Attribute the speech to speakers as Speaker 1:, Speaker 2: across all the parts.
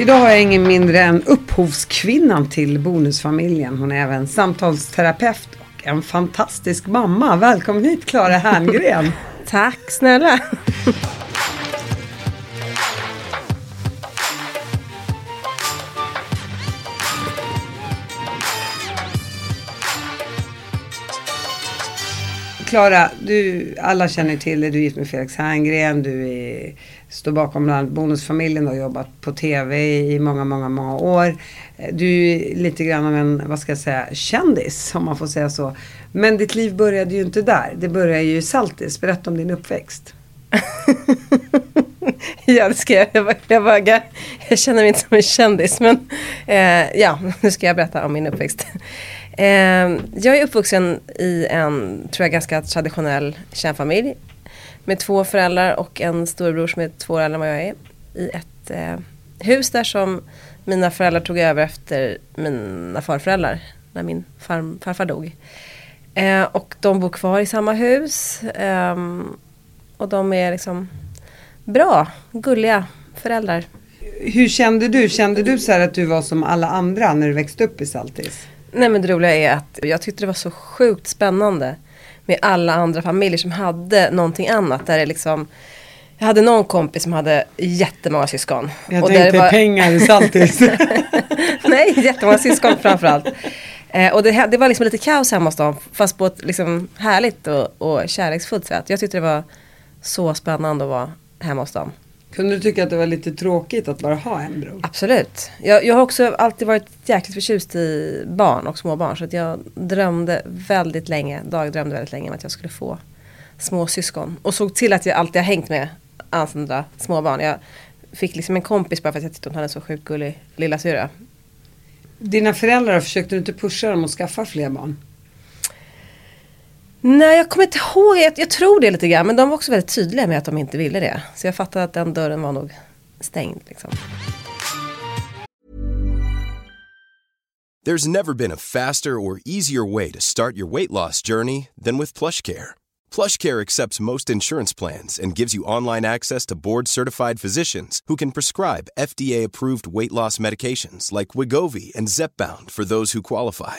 Speaker 1: Idag har jag ingen mindre än upphovskvinnan till Bonusfamiljen. Hon är även samtalsterapeut och en fantastisk mamma. Välkommen hit Klara Herngren.
Speaker 2: Tack snälla.
Speaker 1: Klara, du, alla känner till dig. Du är gift med Felix Herngren. Du är, står bakom bland annat Bonusfamiljen och har jobbat på TV i många, många, många år. Eh, du är lite grann av en, vad ska jag säga, kändis om man får säga så. Men ditt liv började ju inte där. Det började ju i Saltis. Berätta om din uppväxt.
Speaker 2: ja, det ska jag. Jag, jag, jag, jag känner mig inte som en kändis. Men eh, ja, nu ska jag berätta om min uppväxt. Eh, jag är uppvuxen i en, tror jag, ganska traditionell kärnfamilj. Med två föräldrar och en storebror som är två år äldre än vad jag är. I ett eh, hus där som mina föräldrar tog över efter mina farföräldrar. När min far, farfar dog. Eh, och de bor kvar i samma hus. Ehm, och de är liksom bra, gulliga föräldrar.
Speaker 1: Hur kände du? Kände du så att du var som alla andra när du växte upp i Saltis?
Speaker 2: Nej men det roliga är att jag tyckte det var så sjukt spännande med alla andra familjer som hade någonting annat. Där det liksom, jag hade någon kompis som hade jättemånga syskon.
Speaker 1: Jag och tänkte var... pengar i Saltis.
Speaker 2: Nej, jättemånga syskon framförallt. Eh, och det, det, var liksom lite kaos hemma hos dem. Fast på ett liksom härligt och, och kärleksfullt sätt. Jag tyckte det var så spännande att vara hemma hos dem.
Speaker 1: Kunde du tycka att det var lite tråkigt att bara ha en bror?
Speaker 2: Absolut. Jag, jag har också alltid varit jäkligt förtjust i barn och småbarn. Så att jag drömde väldigt länge, dagdrömde väldigt länge om att jag skulle få små syskon. Och såg till att jag alltid har hängt med andra småbarn. Jag fick liksom en kompis bara för att jag tyckte hon hade en så sjukt gullig lilla syra.
Speaker 1: Dina föräldrar, försökte du inte pusha dem att skaffa fler barn?
Speaker 2: Nej, jag kommer inte ihåg. Jag, jag, tror det lite grann. Men de var också väldigt tydliga med att de inte ville det. Så jag fattade att den dörren var nog stängd. Liksom.
Speaker 3: There's never been a faster or easier way to start your weight loss journey than with plush care. Plush Care accepts most insurance plans and gives you online access to board-certified physicians who can prescribe FDA-approved weight loss medications like Wigovi and Zepbound for those who qualify.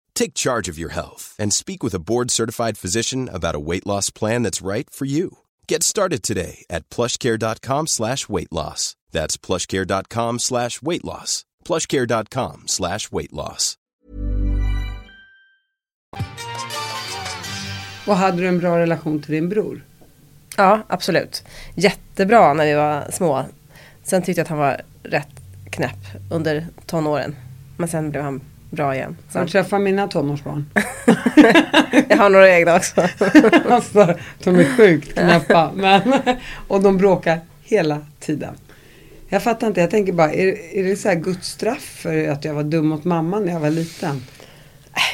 Speaker 3: Take charge of your health and speak with a board-certified physician about a weight loss plan that's right for you. Get started today at plushcare.com slash weight loss. That's plushcare.com slash weight loss. plushcare.com slash weight loss.
Speaker 1: Och hade du en bra relation till din bror?
Speaker 2: Ja, absolut. Jättebra när vi var små. Sen tyckte jag att han var rätt knäpp under tonåren. Men sen blev han bra igen.
Speaker 1: Så. Har du träffat mina tonårsbarn?
Speaker 2: jag har några egna också.
Speaker 1: alltså, de är sjukt knäppa. Men, och de bråkar hela tiden. Jag fattar inte, jag tänker bara, är, är det så här Guds straff för att jag var dum mot mamma när jag var liten?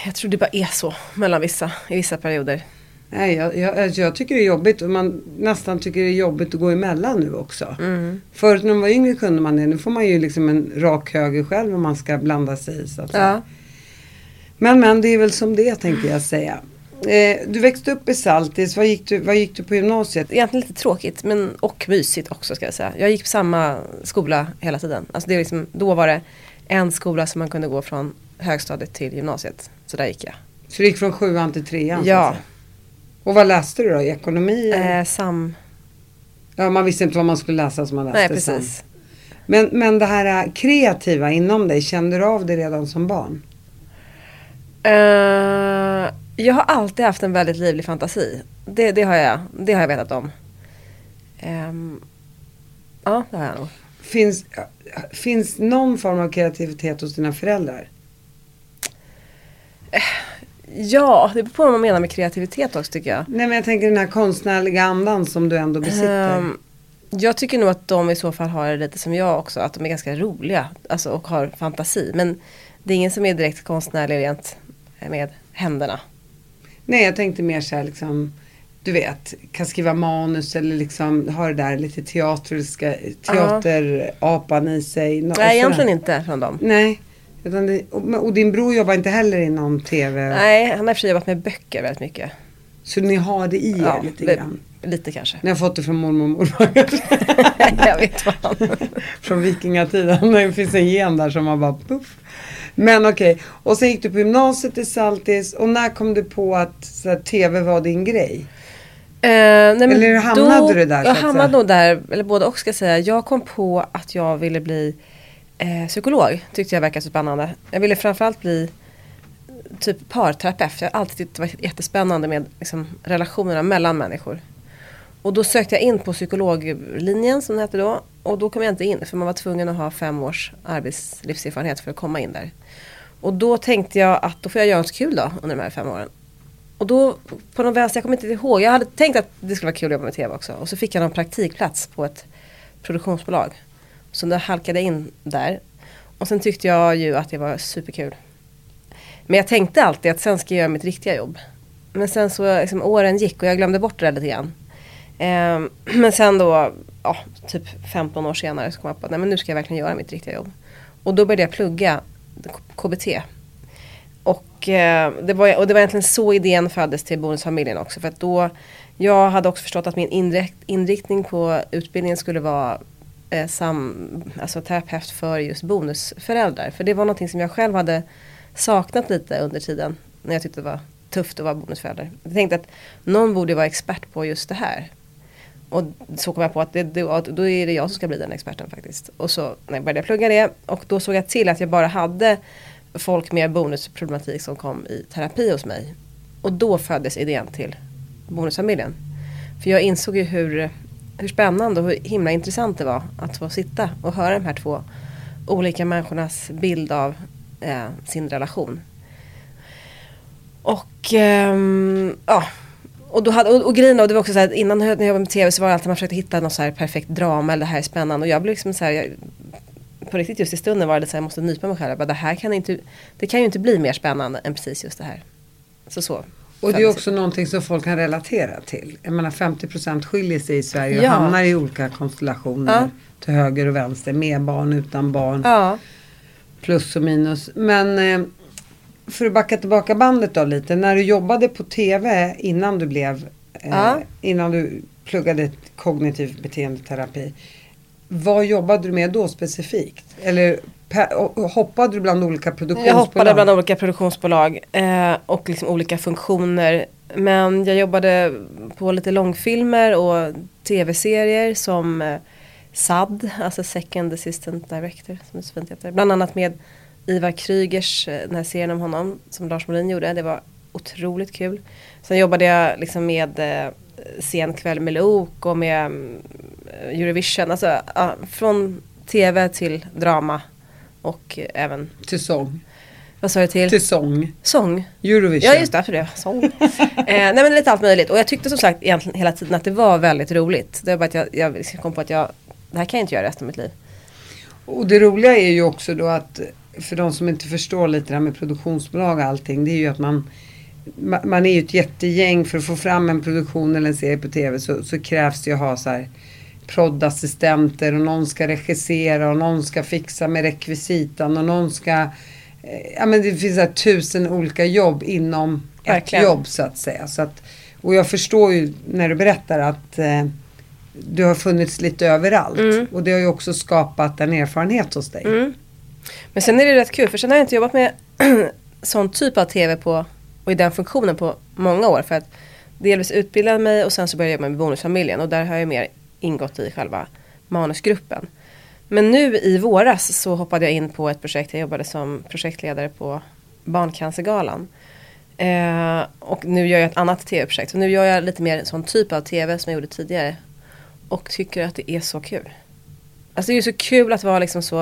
Speaker 2: Jag tror det bara är så mellan vissa, i vissa perioder.
Speaker 1: Nej, jag, jag, alltså, jag, tycker det är jobbigt och man nästan tycker det är jobbigt att gå emellan nu också. Mm. Förut när man var yngre kunde man det. Nu får man ju liksom en rak höger själv om man ska blanda sig i. Så att ja. Men men, det är väl som det tänker jag säga. Eh, du växte upp i Saltis. Vad gick, du, vad gick du på gymnasiet?
Speaker 2: Egentligen lite tråkigt men, och mysigt också ska jag säga. Jag gick på samma skola hela tiden. Alltså det är liksom, då var det en skola som man kunde gå från högstadiet till gymnasiet. Så där gick jag.
Speaker 1: Så du gick från sjuan till trean?
Speaker 2: Ja.
Speaker 1: Och vad läste du då? Ekonomi?
Speaker 2: Eh, sam.
Speaker 1: Ja, man visste inte vad man skulle läsa som man läste
Speaker 2: Nej, precis.
Speaker 1: Sam. Men, men det här äh, kreativa inom dig, kände du av det redan som barn?
Speaker 2: Uh, jag har alltid haft en väldigt livlig fantasi. Det, det, har, jag, det har jag vetat om. Um, ja, det har jag nog.
Speaker 1: Finns, finns någon form av kreativitet hos dina föräldrar?
Speaker 2: Uh, Ja, det beror på vad man menar med kreativitet också tycker jag.
Speaker 1: Nej men jag tänker den här konstnärliga andan som du ändå besitter. Um,
Speaker 2: Jag tycker nog att de i så fall har det lite som jag också, att de är ganska roliga alltså, och har fantasi. Men det är ingen som är direkt konstnärlig rent med händerna.
Speaker 1: Nej, jag tänkte mer så här liksom, du vet, kan skriva manus eller liksom ha det där lite teatriska, teaterapan i sig.
Speaker 2: Nej, egentligen inte från dem.
Speaker 1: Nej. Det, och, din bror jobbar inte heller inom TV?
Speaker 2: Nej, han har för sig jobbat med böcker väldigt mycket.
Speaker 1: Så ni har det i er
Speaker 2: Ja,
Speaker 1: lite
Speaker 2: det-
Speaker 1: grann?
Speaker 2: Lite kanske.
Speaker 1: Ni har fått det från mormor och morfar?
Speaker 2: jag vet vad.
Speaker 1: från vikingatiden. Det finns en gen där som har bara puff. Men okej, och sen gick du på gymnasiet i Saltis och när kom du på att så här, TV var din grej?
Speaker 2: Eh, nej,
Speaker 1: Eller hamnade du där,
Speaker 2: Jag hamnade nog där, eller både och ska jag säga. Jag kom på att jag ville bli eh, psykolog. Tyckte jag verkade så spännande. Jag ville framförallt bli typ parterapeut. Jag har alltid tyckt det var jättespännande med liksom, relationerna mellan människor. Och då sökte jag in på psykologlinjen som det hette då. Och då kom jag inte in för man var tvungen att ha fem års arbetslivserfarenhet för att komma in där. Och då tänkte jag att då får jag göra något kul då under de här fem åren. Och då på någon vänster, jag kommer inte ihåg, jag hade tänkt att det skulle vara kul att jobba med TV också. Och så fick jag någon praktikplats på ett produktionsbolag. Så då halkade jag in där. Och sen tyckte jag ju att det var superkul. Men jag tänkte alltid att sen ska jag göra mitt riktiga jobb. Men sen så liksom, åren gick och jag glömde bort det där lite grann. Eh, men sen då, ja, typ 15 år senare så kom jag på att nej, men nu ska jag verkligen göra mitt riktiga jobb. Och då började jag plugga KBT. Och, eh, det var, och det var egentligen så idén föddes till Bonusfamiljen också. För att då, jag hade också förstått att min inrikt, inriktning på utbildningen skulle vara eh, sam, alltså terapeut för just bonusföräldrar. För det var någonting som jag själv hade saknat lite under tiden. När jag tyckte det var tufft att vara bonusförälder. Jag tänkte att någon borde vara expert på just det här. Och så kom jag på att det, då, då är det jag som ska bli den experten faktiskt. Och så när jag började plugga det och då såg jag till att jag bara hade folk med bonusproblematik som kom i terapi hos mig. Och då föddes idén till Bonusfamiljen. För jag insåg ju hur, hur spännande och hur himla intressant det var att få sitta och höra de här två olika människornas bild av eh, sin relation. Och eh, ja, och, då hade, och, och grejen då, det var också så här, att innan när jag jobbade med tv så var det alltid man försökte hitta något så här perfekt drama eller det här är spännande. Och jag blev liksom så här, jag, på riktigt just i stunden var det så här, jag måste nypa mig själv. Jag bara, det här kan inte, det kan ju inte bli mer spännande än precis just det här. Så så.
Speaker 1: Och det är också någonting som folk kan relatera till. Jag menar 50% skiljer sig i Sverige och
Speaker 2: Ja.
Speaker 1: hamnar i olika konstellationer.
Speaker 2: Ja.
Speaker 1: Till höger och vänster, med barn, utan barn,
Speaker 2: Ja,
Speaker 1: plus och minus. Men eh, för att backa tillbaka bandet då lite. När du jobbade på TV innan du blev, eh, innan du pluggade kognitiv beteendeterapi. Vad jobbade du med då specifikt? Eller hoppade du bland olika produktionsbolag?
Speaker 2: jag hoppade bland olika produktionsbolag eh, och liksom olika funktioner. Men jag jobbade på lite långfilmer och tv-serier som eh, SAD, alltså Second Assistant Director, som det så fint heter. Bland annat med Ivar Krygers, eh, den här serien om honom som Lars Molin gjorde. Det var otroligt kul. Sen jobbade jag liksom med eh, Sen kväll med Lok och med eh, Eurovision. Alltså ja, från tv till drama och även,
Speaker 1: Till sång.
Speaker 2: vad sa du till?
Speaker 1: Till sång.
Speaker 2: Sång.
Speaker 1: Eurovision.
Speaker 2: Ja just det, för det. Sång. eh, nej men lite allt möjligt. Och jag tyckte som sagt egentligen hela tiden att det var väldigt roligt. Det var bara att jag, jag kom på att jag, det här kan jag inte göra resten av mitt liv.
Speaker 1: Och det roliga är ju också då att för de som inte förstår lite det här med produktionsbolag och allting. Det är ju att man ma- man är ju ett jättegäng för att få fram en produktion eller en serie på tv så, så krävs det ju att ha så här proddassistenter och någon ska regissera och någon ska fixa med rekvisitan och någon ska eh, Ja men det finns här tusen olika jobb inom
Speaker 2: Verkligen.
Speaker 1: ett jobb så att säga. Så att, och jag förstår ju när du berättar att eh, du har funnits lite överallt.
Speaker 2: Mm.
Speaker 1: Och det har ju också skapat en erfarenhet hos dig.
Speaker 2: Mm. Men sen är det rätt kul för sen har jag inte jobbat med sån typ av tv på och i den funktionen på många år. För att delvis utbildade mig och sen så började jag jobba med Bonusfamiljen och där har jag mer ingått i själva manusgruppen. Men nu i våras så hoppade jag in på ett projekt. Jag jobbade som projektledare på Barncancergalan. Eh, och nu gör jag ett annat tv-projekt. Så nu gör jag lite mer sån typ av tv som jag gjorde tidigare. Och tycker att det är så kul. Alltså det är ju så kul att vara liksom så,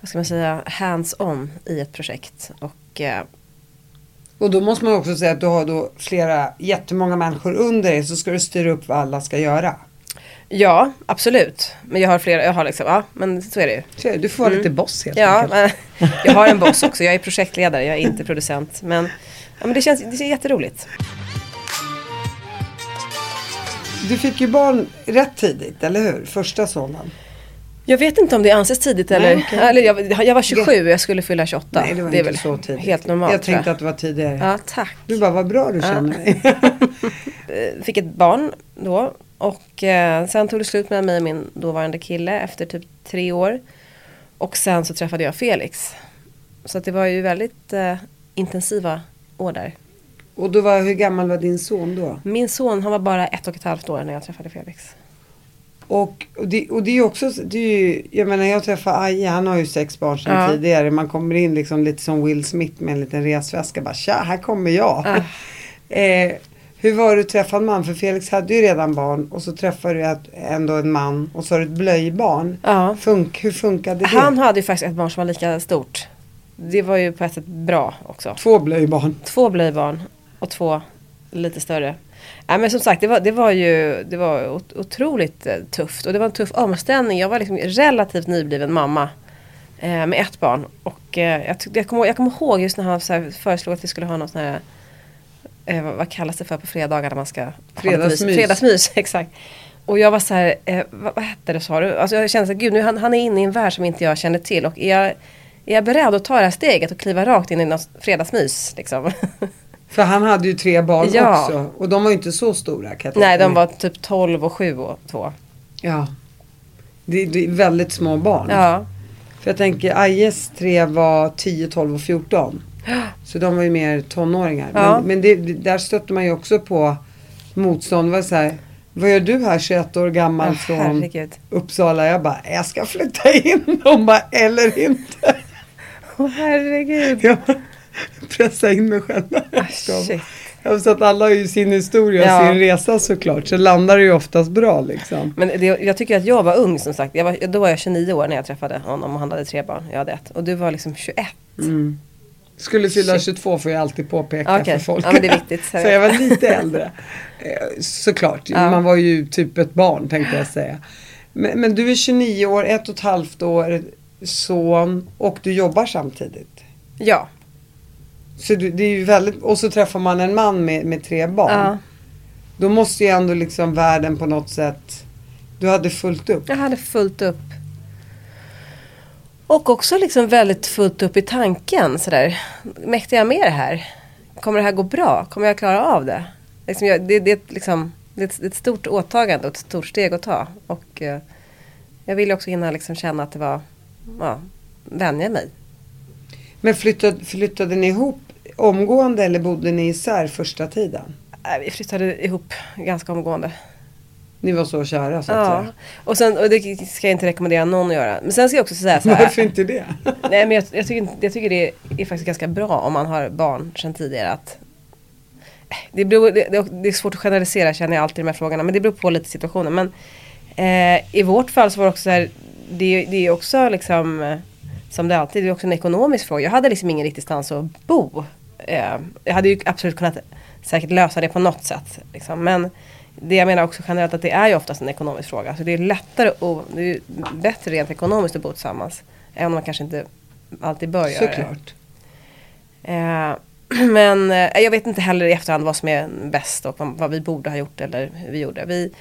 Speaker 2: vad ska man säga, hands-on i ett projekt. Och eh,
Speaker 1: Och då måste man också säga att du har då flera, jättemånga människor under dig så ska du styra upp vad alla ska göra.
Speaker 2: Ja, absolut. Men jag har flera, jag har liksom, ja men så är det ju.
Speaker 1: Du får vara lite boss helt
Speaker 2: Ja,
Speaker 1: enkelt.
Speaker 2: men, jag har en boss också. Jag är projektledare, jag är inte producent. Men, ja, men det känns det är jätteroligt.
Speaker 1: Du fick ju barn rätt tidigt, eller hur? Första sonen.
Speaker 2: Jag vet inte om det anses tidigt
Speaker 1: Nej,
Speaker 2: eller,
Speaker 1: okej.
Speaker 2: eller jag, jag var 27 och jag skulle fylla 28.
Speaker 1: Nej, det var
Speaker 2: är
Speaker 1: inte
Speaker 2: väl
Speaker 1: så tidigt.
Speaker 2: helt normalt
Speaker 1: Jag tänkte att det var tidigare.
Speaker 2: Ja, tack.
Speaker 1: Du bara, vad bra du känner dig.
Speaker 2: Eh, Fick ett barn då och eh, sen tog det slut med mig och min dåvarande kille efter typ tre år. Och sen så träffade jag Felix. Så det var ju väldigt eh, intensiva år där.
Speaker 1: Och då var, hur gammal var din son då?
Speaker 2: Min son han var bara ett och ett halvt år när jag träffade Felix.
Speaker 1: Och, och, det, och det är ju också, det är ju, jag menar jag träffar Aje, han har ju sex barn sedan
Speaker 2: Ja.
Speaker 1: tidigare. Man kommer in liksom lite som Will Smith med en liten resväska. Bara tja, här kommer jag.
Speaker 2: Ah.
Speaker 1: Eh, hur var det att träffa en man? För Felix hade ju redan barn och så träffade du ett- ändå en man och så har du ett blöjbarn.
Speaker 2: Ja.
Speaker 1: Funk, hur funkade det?
Speaker 2: Han hade ju faktiskt ett barn som var lika stort. Det var ju på ett sätt bra också.
Speaker 1: Två blöjbarn.
Speaker 2: Två blöjbarn och två lite större. Nej men som sagt det var, det var ju det var ot- otroligt eh, tufft och det var en tuff omställning. Jag var liksom relativt nybliven mamma eh, med ett barn. Och eh, jag, jag, kommer, jag kommer ihåg just när han så föreslog att vi skulle ha någon sån här eh, vad, kallas det för på fredagar när man ska
Speaker 1: Fredagsmys.
Speaker 2: mys? Fredagsmys, exakt. Och jag var så här, eh, vad, vad hette det sa du? Alltså jag kände så här, gud nu han, han är inne i en värld som inte jag känner till. Och är jag, är jag beredd att ta det här steget och kliva rakt in i något fredagsmys? Liksom?
Speaker 1: För han hade ju tre barn
Speaker 2: Ja.
Speaker 1: också. Och de var ju inte så stora kan
Speaker 2: Nej, de var typ 12 och 7 och 2.
Speaker 1: Ja. Det, det är väldigt små barn.
Speaker 2: Ja.
Speaker 1: För jag tänker Ajes tre var 10, 12 och 14. Så de var ju mer tonåringar.
Speaker 2: Ja.
Speaker 1: Men, men det, där stötte man ju också på motstånd. Var så här, vad gör du här 21 år gammal
Speaker 2: Åh,
Speaker 1: från
Speaker 2: herregud.
Speaker 1: Uppsala? Jag bara, jag ska flytta in. De bara, eller inte.
Speaker 2: Åh herregud.
Speaker 1: Jag pressade in mig själv. Ja, Så att alla har ju sin historia,
Speaker 2: Ja.
Speaker 1: sin resa såklart. Så landar det ju oftast bra liksom.
Speaker 2: Men det, jag tycker att jag var ung som sagt. Jag var, då var jag 29 år när jag träffade honom och han hade tre barn. Jag hade ett. Och du var liksom 21.
Speaker 1: Mm. Skulle fylla
Speaker 2: Shit.
Speaker 1: 22 får jag alltid påpeka
Speaker 2: Okej.
Speaker 1: för folk.
Speaker 2: Ja, men det är viktigt.
Speaker 1: så jag var lite äldre. Eh, Såklart,
Speaker 2: Ja.
Speaker 1: man var ju typ ett barn tänkte jag säga. Men, men du är 29 år, ett och ett halvt år, son och du jobbar samtidigt.
Speaker 2: Ja.
Speaker 1: Så du, det är ju väldigt, och så träffar man en man med, med tre barn.
Speaker 2: ja.
Speaker 1: Då måste ju ändå liksom världen på något sätt, du hade fullt upp.
Speaker 2: Jag hade fullt upp. Och också liksom väldigt fullt upp i tanken sådär. Mäktar jag med det här? Kommer det här gå bra? Kommer jag klara av det? Liksom jag, det, det, är ett liksom, det, är ett, det är ett stort åtagande och ett stort steg att ta. Och eh, jag ville också hinna liksom känna att det var, ja, vänja mig.
Speaker 1: Men flyttade, flyttade ni ihop omgående eller bodde ni isär första tiden?
Speaker 2: Vi flyttade ihop ganska omgående.
Speaker 1: Ni var så kära så att
Speaker 2: Ja,
Speaker 1: säga.
Speaker 2: och, sen, och det ska jag inte rekommendera någon att göra. Men sen ska jag också säga så här.
Speaker 1: Varför inte det?
Speaker 2: Nej men jag, jag, tycker, jag tycker det är faktiskt ganska bra om man har barn sedan tidigare att det, beror, det, det- är svårt att generalisera känner jag alltid i de här frågorna men det beror på lite situationen. Men eh, i vårt fall så var det också så här, det, det är också liksom eh, som det alltid det är också en ekonomisk fråga. Jag hade liksom ingen riktig stans att bo. Eh, jag hade ju absolut kunnat säkert lösa det på något sätt. Liksom. Men det jag menar också generellt att det är ju oftast en ekonomisk fråga. Så det är lättare och det är bättre rent ekonomiskt att bo tillsammans. Även om man kanske inte alltid bör göra det. Eh, men eh, jag vet inte heller i efterhand vad som är bäst och vad, vad vi borde ha gjort eller hur vi gjorde. Vi,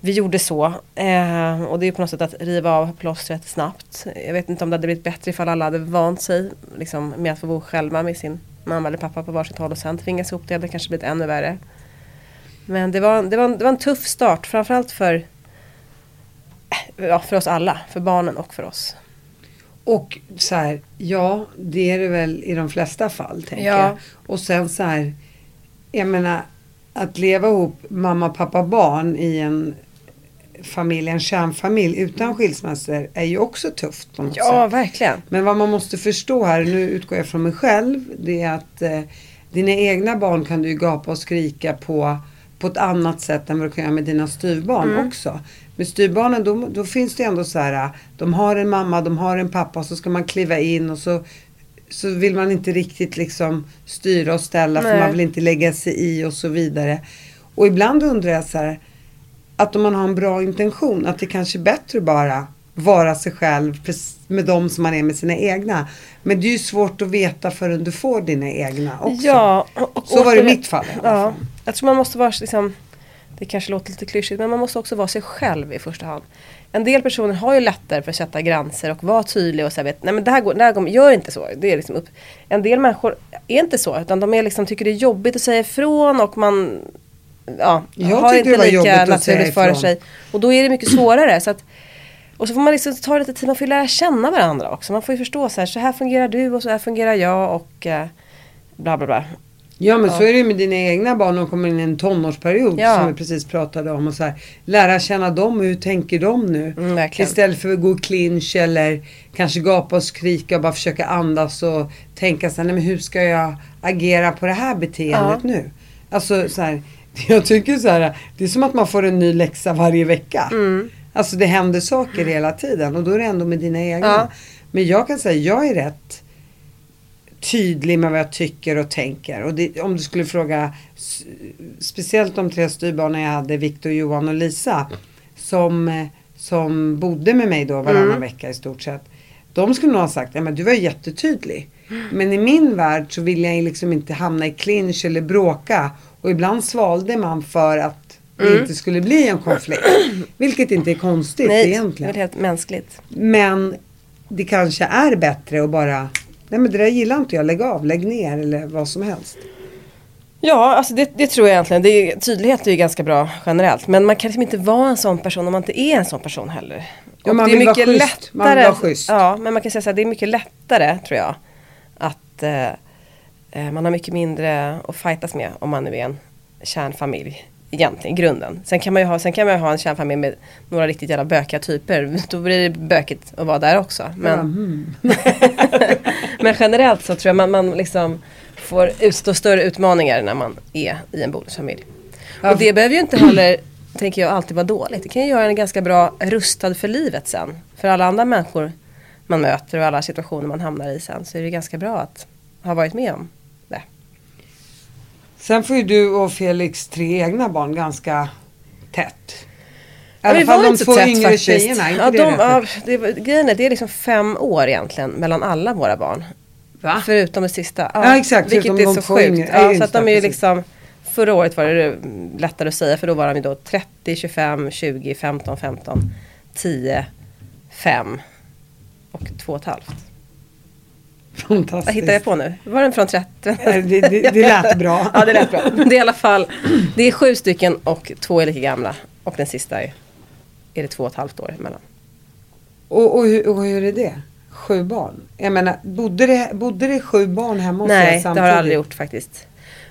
Speaker 2: vi gjorde så. Eh, och det är på något sätt att riva av plåstret snabbt. Jag vet inte om det hade blivit bättre ifall alla hade vant sig liksom, med att få bo själva med sin mamma eller pappa på varsitt håll och sen tvingas ihop det. Det hade kanske blivit ännu värre. Men det var, det var, det var en tuff start framförallt för, ja, för oss alla. För barnen och för oss.
Speaker 1: Och så här, ja det är det väl i de flesta fall tänker
Speaker 2: Ja.
Speaker 1: jag. Och sen så här, jag menar att leva ihop mamma, pappa, barn i en familj, en kärnfamilj utan skilsmässor är ju också tufft på något
Speaker 2: Ja,
Speaker 1: sätt.
Speaker 2: verkligen.
Speaker 1: Men vad man måste förstå här, nu utgår jag från mig själv, det är att eh, dina egna barn kan du ju gapa och skrika på på ett annat sätt än vad du kan göra med dina styvbarn
Speaker 2: Mm.
Speaker 1: också. Med styvbarnen då, då finns det ändå så här, de har en mamma, de har en pappa och så ska man kliva in och så så vill man inte riktigt liksom styra och ställa för
Speaker 2: Nej.
Speaker 1: man vill inte lägga sig i och så vidare. Och ibland undrar jag så här, att om man har en bra intention att det kanske är bättre bara vara sig själv med de som man är med sina egna. Men det är ju svårt att veta förrän du får dina egna också.
Speaker 2: Ja, och,
Speaker 1: Så var det i mitt fall i alla
Speaker 2: Ja,
Speaker 1: fall.
Speaker 2: Jag tror man måste vara liksom, det kanske låter lite klyschigt, men man måste också vara sig själv i första hand. En del personer har ju lättare för att sätta gränser och vara tydlig och säga vet, nej men det här går, det här går gör inte så. Det är liksom upp. En del människor är inte så, utan de är liksom, tycker det är jobbigt att säga ifrån och man ja,
Speaker 1: Jag
Speaker 2: har inte lika naturligt för sig. Och då är det mycket svårare. Så att, och så får man liksom ta lite tid, man får ju lära känna varandra också. Man får ju förstå så här, så här fungerar du och så här fungerar jag och eh, bla bla bla.
Speaker 1: Ja men
Speaker 2: Ja.
Speaker 1: så är det ju med dina egna barn. De kommer in i en tonårsperiod
Speaker 2: Ja.
Speaker 1: som vi precis pratade om. Och så här, lära känna dem och hur tänker de nu?
Speaker 2: Mm.
Speaker 1: Istället för att gå i clinch eller kanske gapa och skrika och bara försöka andas och tänka så här, nej men hur ska jag agera på det här beteendet
Speaker 2: Ja.
Speaker 1: nu? Alltså så här, jag tycker så här, det är som att man får en ny läxa varje vecka.
Speaker 2: Mm.
Speaker 1: Alltså det händer saker hela tiden och då är det ändå med dina egna. Men jag kan säga, jag är rätt tydlig med vad jag tycker och tänker. Och det, om du skulle fråga speciellt de tre styrbarnen jag hade, Viktor, Johan och Lisa. Som, som bodde med mig då varannan
Speaker 2: Mm.
Speaker 1: vecka i stort sett. De skulle nog ha sagt, ja men du var jättetydlig. Men i min värld så vill jag liksom inte hamna i clinch eller bråka. Och ibland svalde man för att det
Speaker 2: Mm.
Speaker 1: inte skulle bli en konflikt. Vilket inte är konstigt
Speaker 2: Nej, det är
Speaker 1: egentligen.
Speaker 2: väl helt mänskligt.
Speaker 1: Men det kanske är bättre att bara, nej men det där gillar inte jag, lägg av, lägg ner eller vad som helst.
Speaker 2: Ja, alltså det, det tror jag egentligen. Det är, tydlighet är ju ganska bra generellt. Men man kan liksom inte vara en sån person om man inte är en sån person heller.
Speaker 1: Ja, man
Speaker 2: det är mycket
Speaker 1: schysst. Man vill
Speaker 2: lättare-
Speaker 1: vara schysst.
Speaker 2: Ja, men man kan säga så här, det är mycket lättare tror jag. Att eh, eh, man har mycket mindre att fightas med om man nu är en kärnfamilj. Egentligen, grunden. Sen kan man ju ha, sen kan man ha en kärnfamilj med några riktigt jävla bökiga typer. Då blir det bökigt att vara där också. Men,
Speaker 1: hmm.
Speaker 2: men generellt så tror jag man, man liksom får utstå större utmaningar när man är i en bonusfamilj.
Speaker 1: Ja.
Speaker 2: Och det behöver ju inte heller, tänker jag, alltid vara dåligt. Det kan ju göra en ganska bra rustad för livet sen. För alla andra människor man möter och alla situationer man hamnar i sen så är det ganska bra att ha varit med om.
Speaker 1: Sen får ju du och Felix tre egna barn ganska tätt. I
Speaker 2: Ja,
Speaker 1: alla fall de två
Speaker 2: tätt
Speaker 1: yngre
Speaker 2: faktiskt.
Speaker 1: tjejerna,
Speaker 2: ja, de, ja, det, Grejen är, det är liksom fem år egentligen mellan alla våra barn.
Speaker 1: Va?
Speaker 2: Förutom det sista.
Speaker 1: Ja, exakt,
Speaker 2: Vilket är
Speaker 1: de
Speaker 2: så sjukt.
Speaker 1: yngre. Ja,
Speaker 2: Ja, så att de är ju liksom Förra året var det lättare att säga för då var de ju då 30, 25, 20, 15, 15, 10, 5 och 2,5.
Speaker 1: Fantastiskt.
Speaker 2: Vad hittar jag på nu? Var den från 30?
Speaker 1: Eh, Det, det, det lät bra.
Speaker 2: ja det lät bra. Det är i alla fall Det är sju stycken och två är lika gamla. Och den sista är, är det två och ett halvt år emellan.
Speaker 1: Och, och, hur, och hur är det? Sju barn? Jag menar, bodde det, bodde det sju barn hemma hos er
Speaker 2: Nej, det
Speaker 1: samtidigt?
Speaker 2: har det aldrig gjort faktiskt.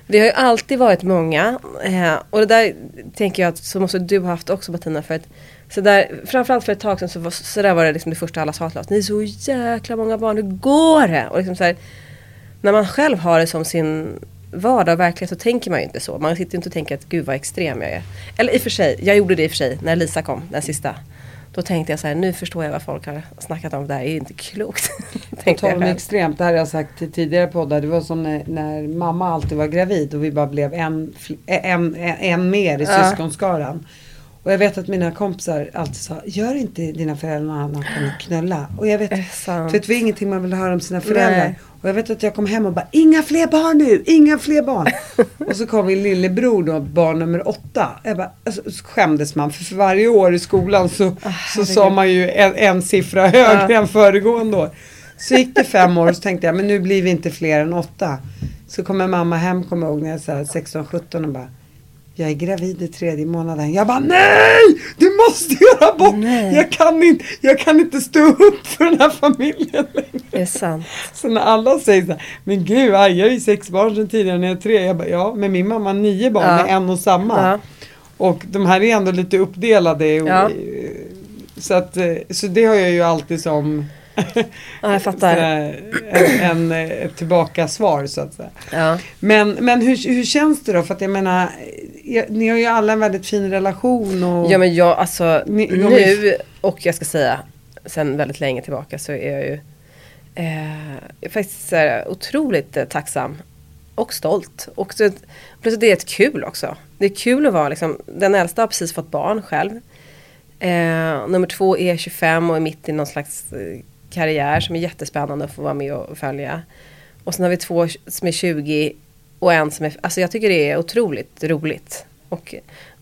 Speaker 2: Vi har ju alltid varit många. Eh, och det där tänker jag att så måste du ha haft också Bettina. För att, så där, framförallt för ett tag sedan så, var, så där var det liksom det första alla sa till oss. Ni är så jäkla många barn, hur går det? Och liksom så här, när man själv har det som sin vardag och verklighet så tänker man ju inte så. Man sitter inte och tänker att gud vad extrem jag är. Eller i och för sig, jag gjorde det i och för sig när Lisa kom, den sista. Då tänkte jag så här, nu förstår jag vad folk har snackat om. Det här är ju inte klokt.
Speaker 1: På tal om extremt, det här har jag sagt till tidigare poddar. Det var som när, när mamma alltid var gravid och vi bara blev en, en, en, en mer i
Speaker 2: Ja.
Speaker 1: syskonskaran. Och jag vet att mina kompisar alltid sa, gör inte dina föräldrar annat än att knulla. Och jag vet,
Speaker 2: Är
Speaker 1: för det var ingenting man ville höra om sina föräldrar.
Speaker 2: Nej.
Speaker 1: Och jag vet att jag kom hem och bara, inga fler barn nu, inga fler barn. och så kom min lillebror då, barn nummer åtta. Jag bara, alltså, så skämdes man, för, för varje år i skolan så, så sa man ju en, en siffra högre än föregående år. Så gick det fem år och så tänkte jag, men nu blir vi inte fler än åtta. Så kommer mamma hem, kommer jag ihåg när jag var 16-17 och bara jag är gravid i tredje månaden. Jag bara nej! Du måste göra bort!
Speaker 2: Nej.
Speaker 1: Jag kan, inte, jag kan inte stå upp för den här familjen längre.
Speaker 2: Är det sant?
Speaker 1: Så när alla säger så här, men gud, jag har ju sex barn sedan tidigare när jag är tre. Jag bara, ja, men min mamma har nio barn
Speaker 2: Ja.
Speaker 1: med en och samma.
Speaker 2: Ja.
Speaker 1: Och de här är ändå lite uppdelade. Och,
Speaker 2: Ja.
Speaker 1: så, att, eh, så det har jag ju alltid som
Speaker 2: Ja, jag fattar.
Speaker 1: sådär, en, en, ett tillbakasvar så att säga.
Speaker 2: Ja.
Speaker 1: Men, men hur, hur känns det då? För att jag menar, ni har ju alla en väldigt fin relation. Och,
Speaker 2: Ja men jag alltså
Speaker 1: Ni-
Speaker 2: nu och jag ska säga sen väldigt länge tillbaka så är jag ju eh, faktiskt så otroligt eh, tacksam och stolt. Och så, plus att det är ett kul också. Det är kul att vara liksom, den äldsta har precis fått barn själv. Eh, nummer två är 25 och är mitt i någon slags eh, karriär som är jättespännande att få vara med och följa. Och sen har vi två som är 20 och en som är, alltså jag tycker det är otroligt roligt. Och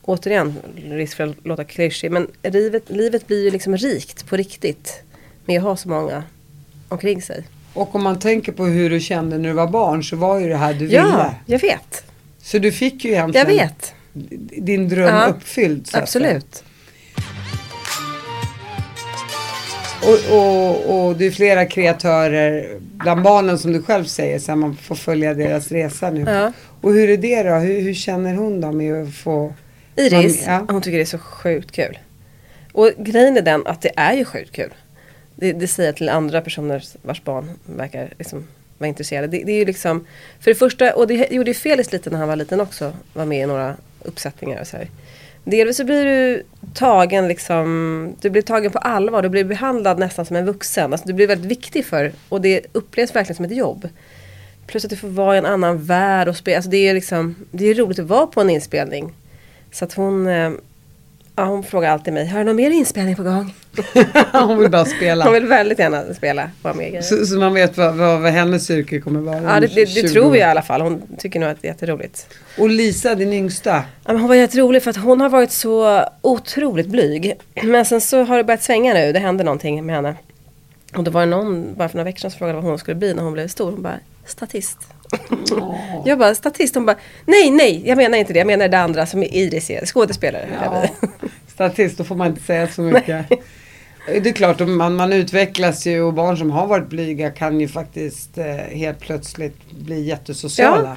Speaker 2: återigen, risk för att låta klyschig, men livet, livet blir ju liksom rikt på riktigt. Med att ha så många omkring sig.
Speaker 1: Och om man tänker på hur du kände när du var barn så var ju det här du
Speaker 2: Ja,
Speaker 1: ville.
Speaker 2: jag vet.
Speaker 1: Så du fick ju
Speaker 2: Jag
Speaker 1: egentligen
Speaker 2: vet.
Speaker 1: din dröm
Speaker 2: Ja,
Speaker 1: uppfylld. så att Och, och, och det är flera kreatörer bland barnen som du själv säger så här, man får följa deras resa nu.
Speaker 2: Ja.
Speaker 1: Och hur är det då? Hur, hur känner hon då med att få
Speaker 2: Iris,
Speaker 1: Ja.
Speaker 2: hon tycker det är så sjukt kul. Och grejen är den att det är ju sjukt kul. Det, det säger jag till andra personer vars barn verkar liksom vara intresserade. Det, det är ju liksom, för det första, och det gjorde ju Felix lite när han var liten också, var med i några uppsättningar och så här. Delvis så blir du tagen liksom, du blir tagen på allvar, du blir behandlad nästan som en vuxen. Alltså du blir väldigt viktig för, och det upplevs verkligen som ett jobb. Plus att du får vara i en annan värld och spela, alltså det är liksom, det är roligt att vara på en inspelning. Så att hon, eh, ja, hon frågar alltid mig, har du någon mer inspelning på gång?
Speaker 1: hon vill bara spela.
Speaker 2: Hon vill väldigt gärna spela, vara med.
Speaker 1: Så, så man vet vad, vad, vad hennes yrke kommer vara.
Speaker 2: Ja det, det, det
Speaker 1: 20
Speaker 2: tror jag i alla fall, hon tycker nog att det är jätteroligt.
Speaker 1: Och Lisa, din yngsta.
Speaker 2: Ja, hon var jätterolig för att hon har varit så otroligt blyg. Men sen så har det börjat svänga nu, det hände någonting med henne. Och då var det någon, bara för några veckor sedan, som frågade vad hon skulle bli när hon blev stor. Hon bara, statist. Jag bara, statist? Hon bara, nej, nej, jag menar inte det. Jag menar det andra som Iris är, skådespelare.
Speaker 1: Ja. Statist, då får man inte säga så mycket. Det är klart, man, man utvecklas ju och barn som har varit blyga kan ju faktiskt eh, helt plötsligt bli jättesociala.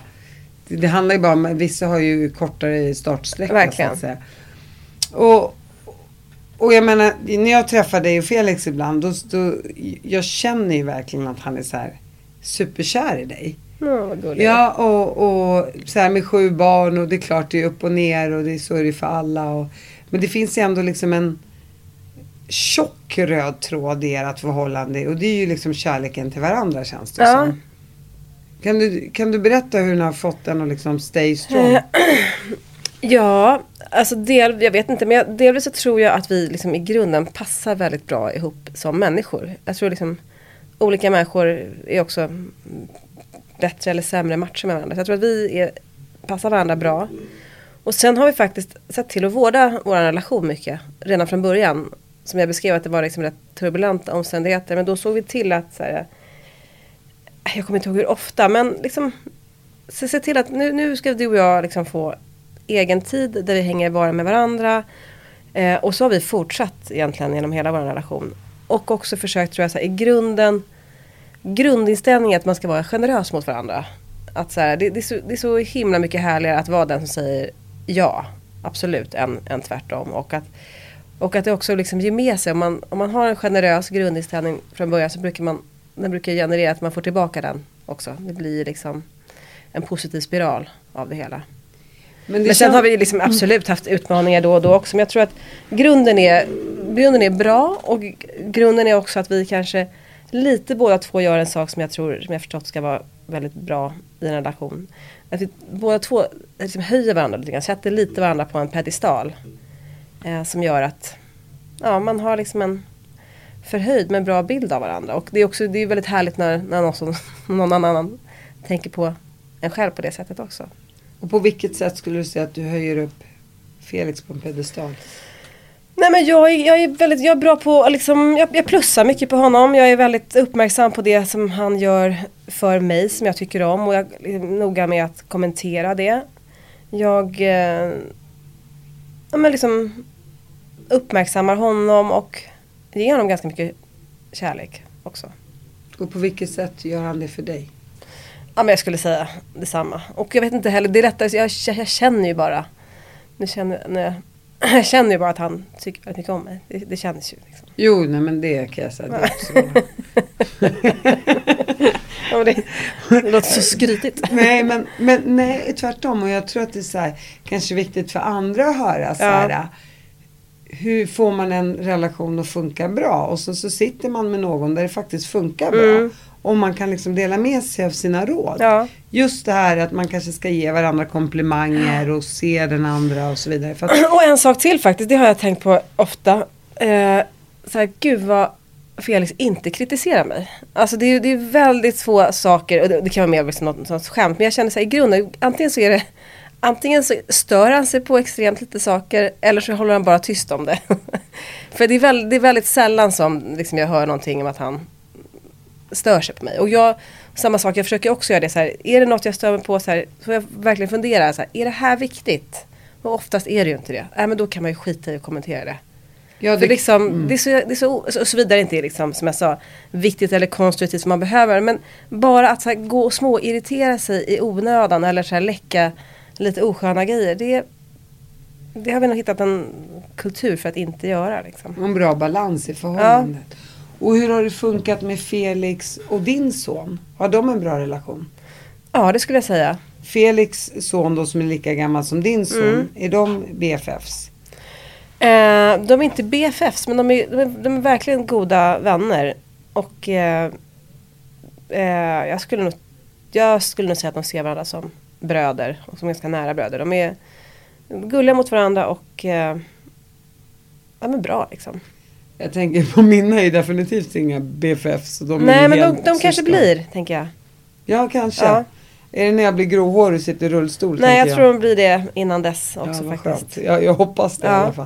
Speaker 1: Det, det handlar ju bara om, vissa har ju kortare startsträcka
Speaker 2: Verkligen.
Speaker 1: så att säga. Och, och jag menar, när jag träffar dig och Felix ibland, då, då, jag känner ju verkligen att han är så här superkär i dig.
Speaker 2: Gullig.
Speaker 1: Ja, och, och så här med sju barn och det är klart det är upp och ner och det är så är det för alla. Och, men det finns ju ändå liksom en tjock röd tråd i ert förhållande och det är ju liksom kärleken till varandra känns det
Speaker 2: Ja.
Speaker 1: som. Kan du, kan du berätta hur ni har fått den att liksom stay strong?
Speaker 2: Ja, alltså del, jag vet inte, men jag, delvis så tror jag att vi liksom i grunden passar väldigt bra ihop som människor. Jag tror liksom olika människor är också bättre eller sämre matcher med varandra. Så jag tror att vi är, passar varandra bra. Och sen har vi faktiskt sett till att vårda vår relation mycket redan från början. Som jag beskrev att det var liksom rätt turbulenta omständigheter. Men då såg vi till att, så här, äh, jag kommer inte ihåg hur ofta, men liksom se, se till att nu, nu ska du och jag liksom få egen tid där vi hänger bara med varandra. Eh, och så har vi fortsatt egentligen genom hela vår relation. Och också försökt tror jag så här, i grunden grundinställningen är att man ska vara generös mot varandra. Att så här, det, det, är så, det är så himla mycket härligare att vara den som säger ja, absolut, än, än tvärtom. Och att, och att det också liksom ger med sig, om man, om man har en generös grundinställning från början så brukar man, den brukar generera att man får tillbaka den också. Det blir liksom en positiv spiral av det hela.
Speaker 1: Men, det
Speaker 2: Men sen
Speaker 1: känns-
Speaker 2: har vi liksom absolut haft utmaningar då och då också. Men jag tror att grunden är, grunden är bra och grunden är också att vi kanske lite båda två gör en sak som jag tror, som jag förstått ska vara väldigt bra i en relation. Att vi båda två liksom höjer varandra lite grann, sätter lite varandra på en pedestal. Eh, som gör att ja, man har liksom en förhöjd men bra bild av varandra. Och det är också det är väldigt härligt när, när någon, som, någon annan tänker på en själv på det sättet också.
Speaker 1: Och på vilket sätt skulle du säga att du höjer upp Felix på en pedestal?
Speaker 2: Nej men jag är, jag är väldigt, jag är bra på, liksom, jag, jag plussar mycket på honom. Jag är väldigt uppmärksam på det som han gör för mig som jag tycker om och jag är noga med att kommentera det. Jag eh, ja, men liksom uppmärksammar honom och ger honom ganska mycket kärlek också.
Speaker 1: Och på vilket sätt gör han det för dig?
Speaker 2: Ja men jag skulle säga detsamma. Och jag vet inte heller, det är lättare, jag, jag känner ju bara. Nu känner, jag, jag känner ju bara att han tycker väldigt mycket om mig. Det, det känns ju. Liksom.
Speaker 1: Jo, nej men det kan jag säga. Det.
Speaker 2: Ja, det, det låter så skrytigt.
Speaker 1: nej, men, men nej, tvärtom. Och jag tror att det är så här, kanske viktigt för andra att höra så
Speaker 2: Ja.
Speaker 1: här. hur får man en relation att funka bra? Och så, så sitter man med någon där det faktiskt funkar bra.
Speaker 2: Mm.
Speaker 1: Och man kan liksom dela med sig av sina råd.
Speaker 2: Ja.
Speaker 1: Just det här att man kanske ska ge varandra komplimanger och se den andra och så vidare. Att,
Speaker 2: Och en sak till faktiskt, det har jag tänkt på ofta. Eh, så här, gud vad Felix inte kritiserar mig. Alltså det är, det är väldigt få saker, och det, det kan vara mer liksom något, något skämt, men jag känner så här, i grunden, antingen så är det Antingen så stör han sig på extremt lite saker eller så håller han bara tyst om det. För det är, väl, det är väldigt sällan som liksom, jag hör någonting om att han stör sig på mig. Och jag, samma sak, jag försöker också göra det så här, är det något jag stör mig på så här, får jag verkligen fundera, så här, är det här viktigt? Och oftast är det ju inte det. Äh, men då kan man ju skita i att kommentera det.
Speaker 1: ja,
Speaker 2: För liksom, det är så, det är så, och så vidare inte är liksom, som jag sa, viktigt eller konstruktivt som man behöver. Men bara att så här, gå och småirritera sig i onödan eller så här, läcka lite osköna grejer. Det, det har vi nog hittat en kultur för att inte göra. Liksom.
Speaker 1: en bra balans i förhållandet. Och hur har det funkat med Felix och din son? Har de en bra relation?
Speaker 2: Ja, det skulle jag säga.
Speaker 1: Felix son då som är lika gammal som din son,
Speaker 2: Mm.
Speaker 1: är de BFFs?
Speaker 2: Eh, de är inte BFFs men de är, de är, de är verkligen goda vänner. Och eh, eh, jag, skulle nog, jag skulle nog säga att de ser varandra som bröder. Och som ganska nära bröder. De är gulliga mot varandra och eh, ja, men bra liksom.
Speaker 1: Jag tänker på mina är definitivt inga BFFs. så De
Speaker 2: Nej men de, de kanske
Speaker 1: syskon.
Speaker 2: blir, tänker jag.
Speaker 1: Ja, kanske.
Speaker 2: Ja.
Speaker 1: Är det när jag blir gråhårig och sitter i rullstol?
Speaker 2: Nej jag
Speaker 1: tänker
Speaker 2: tror de blir det innan dess också
Speaker 1: ja,
Speaker 2: faktiskt.
Speaker 1: skönt. Jag, jag hoppas det i
Speaker 2: Ja.
Speaker 1: alla fall.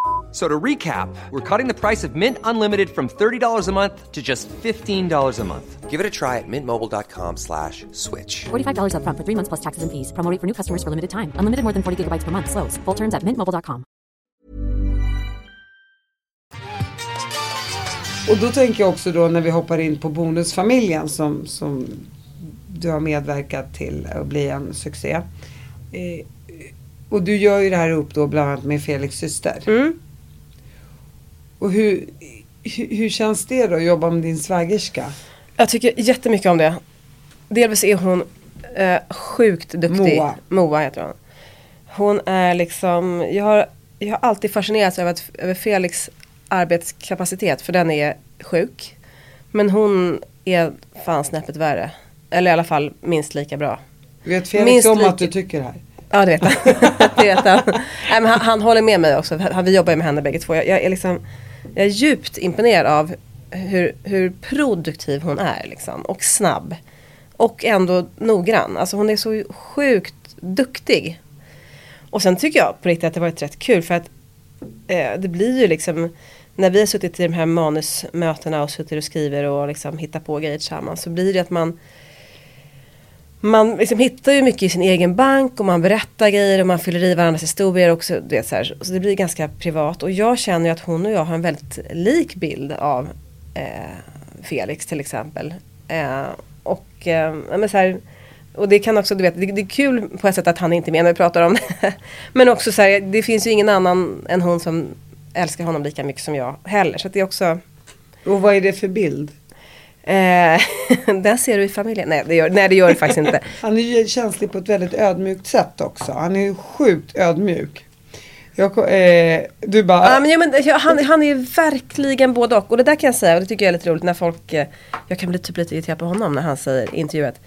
Speaker 4: So to recap, we're cutting the price of Mint Unlimited from $30 a month to just $15 a month. Give it a try at mintmobile.com slash switch.
Speaker 5: $45 upfront for three months plus taxes and fees. Promo rate for new customers for limited time. Unlimited more than 40 gigabytes per month. Slows. Full terms at mintmobile.com.
Speaker 1: Och då tänker jag också då när vi hoppar in på Bonusfamiljen som, som du har medverkat till att bli en succé. Eh, och du gör ju det här upp då bland annat med Felix syster.
Speaker 2: Mm.
Speaker 1: Och hur, hur, hur känns det då att jobba med din svägerska?
Speaker 2: Jag tycker jättemycket om det. Delvis är hon eh, sjukt duktig.
Speaker 1: Moa.
Speaker 2: Moa heter hon. Hon är liksom, jag har, jag har alltid fascinerats över, att, över Felix arbetskapacitet för den är sjuk. Men hon är fan snäppet värre. Eller i alla fall minst lika bra.
Speaker 1: Vet Felix
Speaker 2: Minst
Speaker 1: om
Speaker 2: lika-
Speaker 1: att du tycker det här?
Speaker 2: Ja det vet han. det vet han. Nej, men han, han håller med mig också. Han, vi jobbar ju med henne bägge två. Jag, jag, är liksom, jag är djupt imponerad av hur, hur produktiv hon är. Liksom, och snabb. Och ändå noggrann. Alltså hon är så sjukt duktig. Och sen tycker jag på riktigt att det varit rätt kul. För att eh, det blir ju liksom när vi har suttit i de här manusmötena och suttit och skriver och liksom hittar på grejer tillsammans. Så blir det att man man liksom hittar ju mycket i sin egen bank och man berättar grejer och man fyller i varandras historier också. Du vet, så, här, så det blir ganska privat. Och jag känner ju att hon och jag har en väldigt lik bild av eh, Felix till exempel. Eh, och, eh, men så här, och det kan också, du vet, det, det är kul på ett sätt att han inte är med när vi pratar om det. Men också så här, det finns ju ingen annan än hon som älskar honom lika mycket som jag heller. Så att det är också
Speaker 1: Och vad är det för bild?
Speaker 2: Eh, den ser du i familjen. Nej det, gör, nej, det gör det faktiskt inte.
Speaker 1: Han är ju känslig på ett väldigt ödmjukt sätt också. Han är ju sjukt ödmjuk. Jag, eh, du bara,
Speaker 2: Ja, men, ja, men, han, han är verkligen både och. Och det där kan jag säga, och det tycker jag är lite roligt när folk, eh, jag kan bli typ lite irriterad på honom när han säger i intervjuet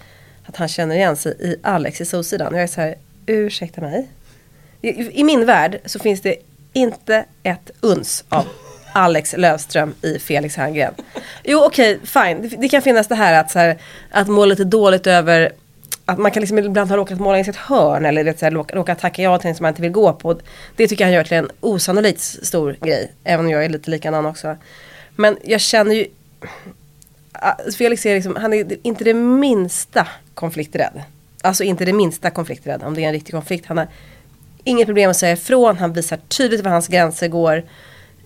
Speaker 2: att han känner igen sig i Alex i Solsidan. Jag är så här, ursäkta mig. I, I min värld så finns det inte ett uns av Alex Lövström i Felix Herngren. Jo okej, fine. Det, det kan finnas det här att, så här, att må lite dåligt över att man kan liksom ibland ha råkat måla in sitt hörn eller vet, så här, råka, tacka ja till en som man inte vill gå på. Det tycker jag han gör till en osannolikt stor grej. Även om jag är lite likadan också. Men jag känner ju ah, Felix är liksom, han är inte det minsta konflikträdd. Alltså inte det minsta konflikträdd om det är en riktig konflikt. Han har inget problem att säga ifrån, han visar tydligt var hans gränser går.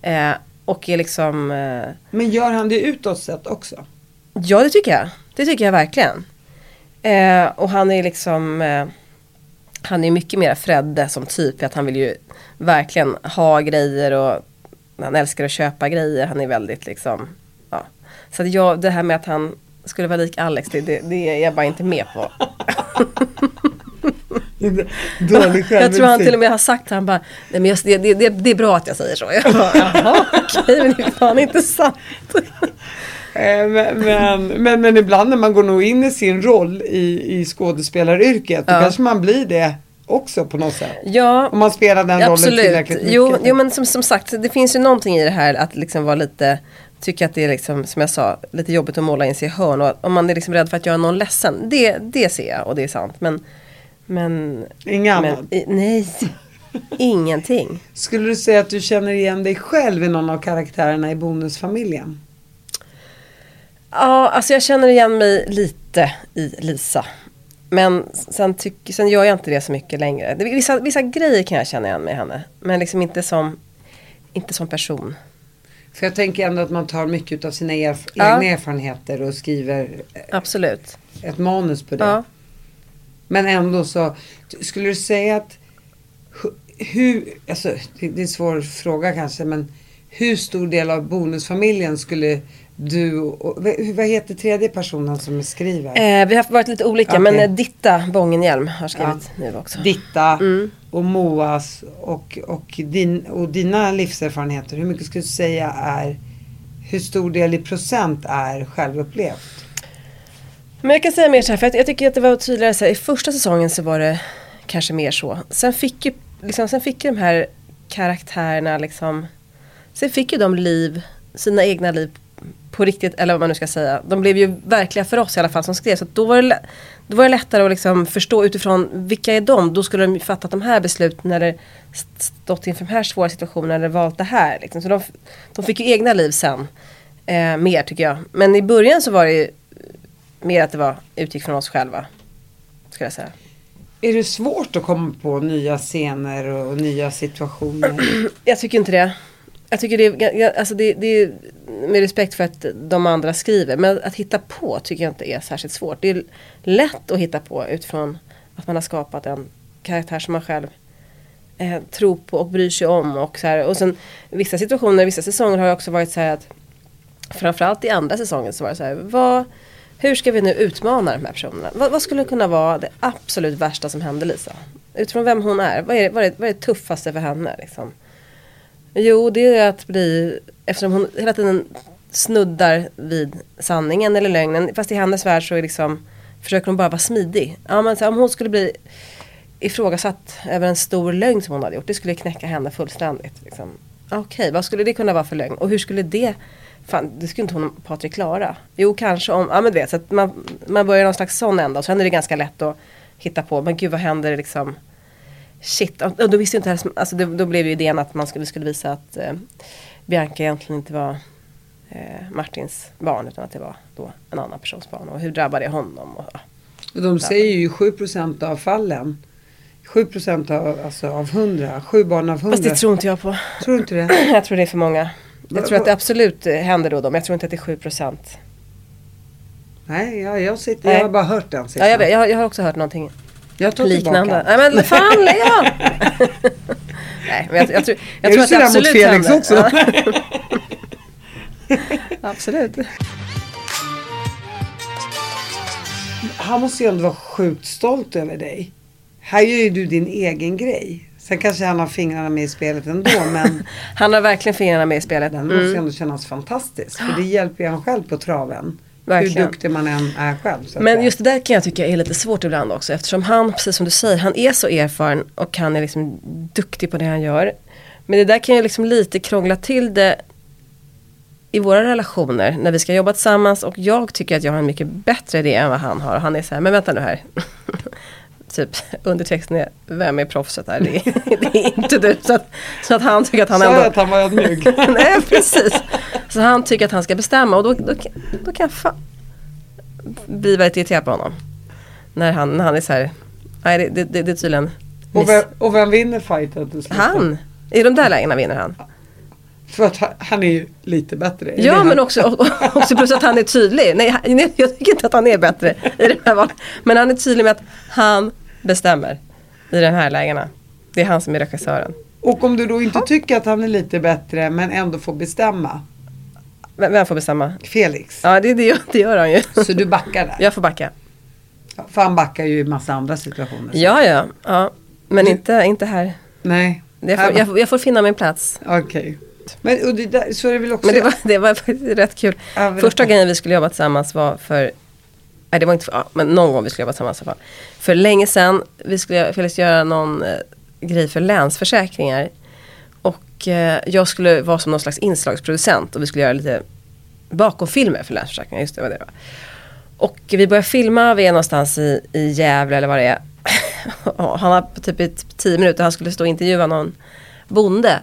Speaker 2: Eh, och är liksom... Eh,
Speaker 1: Men gör han det utåt sett också?
Speaker 2: ja det tycker jag. Det tycker jag verkligen. Eh, och han är liksom... Eh, han är mycket mer Fredde som typ. För att han vill ju verkligen ha grejer och han älskar att köpa grejer. Han är väldigt liksom... Ja. Så jag, det här med att han skulle vara lik Alex, det, det, det är jag bara inte med på.
Speaker 1: Dålig
Speaker 2: Jag tror han till och med har sagt han bara, nej men jag, det, det, det, är bra att jag säger så. Jag bara, jaha okej men det är fan inte sant.
Speaker 1: Eh, Men, men, men, men ibland när man går nog in i sin roll i, i skådespelaryrket, då
Speaker 2: Ja.
Speaker 1: kanske man blir det också på något sätt.
Speaker 2: Ja,
Speaker 1: Om man spelar den rollen
Speaker 2: absolut.
Speaker 1: tillräckligt mycket.
Speaker 2: Jo, jo men som, som sagt, det finns ju någonting i det här att liksom vara lite Tycka att det är liksom, som jag sa, lite jobbigt att måla in sig i hörn och om man är liksom rädd för att göra någon ledsen. Det, det ser jag och det är sant. Men, men, men
Speaker 1: annat.
Speaker 2: i, nej, ingenting.
Speaker 1: Skulle du säga att du känner igen dig själv i någon av karaktärerna i Bonusfamiljen?
Speaker 2: Ja, alltså jag känner igen mig lite i Lisa. Men sen, tyck, sen gör jag inte det så mycket längre. Vissa, vissa grejer kan jag känna igen mig i henne. Men liksom inte som, inte som person.
Speaker 1: För jag tänker ändå att man tar mycket av sina erf-
Speaker 2: Ja.
Speaker 1: egna erfarenheter och skriver
Speaker 2: Absolut.
Speaker 1: ett manus på det.
Speaker 2: Ja.
Speaker 1: Men ändå så, skulle du säga att hu- hur, alltså det, är en svår fråga kanske, men hur stor del av bonusfamiljen skulle du, och, vad heter tredje personen som skriver?
Speaker 2: Eh, vi har varit lite olika
Speaker 1: Okej.
Speaker 2: men eh, Ditta Bångenhielm har skrivit nu också.
Speaker 1: Ditta
Speaker 2: Mm.
Speaker 1: och Moas och, och, din, och dina livserfarenheter. Hur mycket skulle du säga är, hur stor del i procent är självupplevt?
Speaker 2: Men jag kan säga mer så här, för jag, tycker att det var tydligare så här, i första säsongen så var det kanske mer så. Sen fick ju, liksom, sen fick ju de här karaktärerna liksom, sen fick ju de liv, sina egna liv på riktigt, eller vad man nu ska säga. De blev ju verkliga för oss i alla fall som skrev. Så då, var det, då var det lättare att liksom förstå utifrån vilka är de? Då skulle de ju fattat de här besluten eller stått inför de här svåra situationerna eller valt det här. Liksom. Så de, de fick ju egna liv sen. Eh, mer tycker jag. Men i början så var det ju mer att det var utgick från oss själva. Skulle jag säga.
Speaker 1: Är det svårt att komma på nya scener och nya situationer?
Speaker 2: Jag tycker inte det. Jag tycker det är, alltså det, det är med respekt för att de andra skriver. Men att hitta på tycker jag inte är särskilt svårt. Det är lätt att hitta på utifrån att man har skapat en karaktär som man själv eh, tror på och bryr sig om. Och, så här, och sen vissa situationer, vissa säsonger har det också varit så här att framförallt i andra säsongen så var det så här. Vad, hur ska vi nu utmana de här personerna? Vad, vad skulle kunna vara det absolut värsta som hände Lisa? Utifrån vem hon är. Vad är, det- vad är, vad är det tuffaste för henne? Liksom? Jo, det är att bli, eftersom hon hela tiden snuddar vid sanningen eller lögnen. Fast i hennes värld så är liksom, försöker hon bara vara smidig. Ja, men så, om hon skulle bli ifrågasatt över en stor lögn som hon hade gjort. Det skulle knäcka henne fullständigt. Liksom. Okej, vad skulle det kunna vara för lögn? Och hur skulle det Fan, det skulle inte hon och Patrik klara. Jo, kanske om, ja men du vet, så att man, man börjar någon slags sån ända och sen är det ganska lätt att hitta på, men gud vad händer liksom Shit, och då visste inte heller, alltså då, då blev ju idén att man skulle, skulle visa att eh, Bianca egentligen inte var eh, Martins barn utan att det var då en annan persons barn och hur drabbar det honom? Och, ja.
Speaker 1: Och de säger ju 7% av fallen. 7% av, alltså av 100. 7 barn av 100.
Speaker 2: Fast det tror inte jag på.
Speaker 1: Tror du inte det?
Speaker 2: Jag tror det är för många. Jag tror att det absolut eh, händer då, men jag tror inte att det är 7 procent.
Speaker 1: Nej, jag, jag, sitter,
Speaker 2: Nej.
Speaker 1: jag har bara hört den
Speaker 2: Ja,
Speaker 1: siffran.
Speaker 2: jag, vet, jag, har- jag har också hört någonting
Speaker 1: jag
Speaker 2: liknande. Nej men fan av! Nej men jag, jag tror, jag
Speaker 1: Är
Speaker 2: tror att det
Speaker 1: sådär mot
Speaker 2: absolut
Speaker 1: Felix
Speaker 2: händer.
Speaker 1: också?
Speaker 2: Ja. absolut.
Speaker 1: Han måste ju ändå vara sjukt stolt över dig. Här gör ju du din egen grej. Sen kanske han har fingrarna med i spelet ändå men
Speaker 2: Han har verkligen fingrarna med i spelet.
Speaker 1: den måste
Speaker 2: Mm.
Speaker 1: ändå kännas fantastisk. För det hjälper ju han själv på traven.
Speaker 2: Verkligen.
Speaker 1: Hur duktig man än är själv.
Speaker 2: Men just det där kan jag tycka är lite svårt ibland också eftersom han, precis som du säger, han är så erfaren och han är liksom duktig på det han gör. Men det där kan ju liksom lite krångla till det i våra relationer, när vi ska jobba tillsammans och jag tycker att jag har en mycket bättre idé än vad han har. Och han är så här, men vänta nu här. typ undertexten är, vem är proffset här? Det är, det är inte du. Så att, så att han tycker att han
Speaker 1: Sa
Speaker 2: ändå...
Speaker 1: att han var ödmjuk?
Speaker 2: Nej precis. Så han tycker att han ska bestämma och då, då, då kan jag fan bli väldigt irriterad på honom. När han, när han är så här, nej det, det, det, det är tydligen
Speaker 1: och, vem, och vem vinner fighten till slut?
Speaker 2: han. I de där lägena vinner han.
Speaker 1: För att han- han är ju lite bättre. Det
Speaker 2: Ja
Speaker 1: han?
Speaker 2: men också, och- och- också plus att han är tydlig. Nej, han- nej jag tycker inte att han är bättre i den här valen. Men han är tydlig med att han bestämmer i de här lägena. Det är han som är regissören.
Speaker 1: Och om du då inte tycker att han är lite bättre men ändå får bestämma.
Speaker 2: Vem vem får bestämma?
Speaker 1: Felix.
Speaker 2: Ja det, det, gör, det gör han ju.
Speaker 1: Så du backar där?
Speaker 2: Jag får backa.
Speaker 1: För han backar ju i massa andra situationer.
Speaker 2: Ja ja, ja. men inte, inte här.
Speaker 1: Nej.
Speaker 2: Jag får, jag, jag får finna min plats.
Speaker 1: Okej. Men och det där, så är det väl också.
Speaker 2: Men det var, det var rätt kul.
Speaker 1: Ja.
Speaker 2: Första gången vi skulle jobba tillsammans var för, nej det var inte för, ja, men någon gång vi skulle jobba tillsammans i alla fall. För länge sedan, vi skulle Felix göra någon eh, grej för Länsförsäkringar. Och eh, jag skulle vara som någon slags inslagsproducent och vi skulle göra lite bakomfilmer för Länsförsäkringar, just det var det var. Och vi börjar filma, vi är någonstans i, i Gävle eller vad det är. Han har typ i tio minuter, han skulle stå och intervjua någon bonde.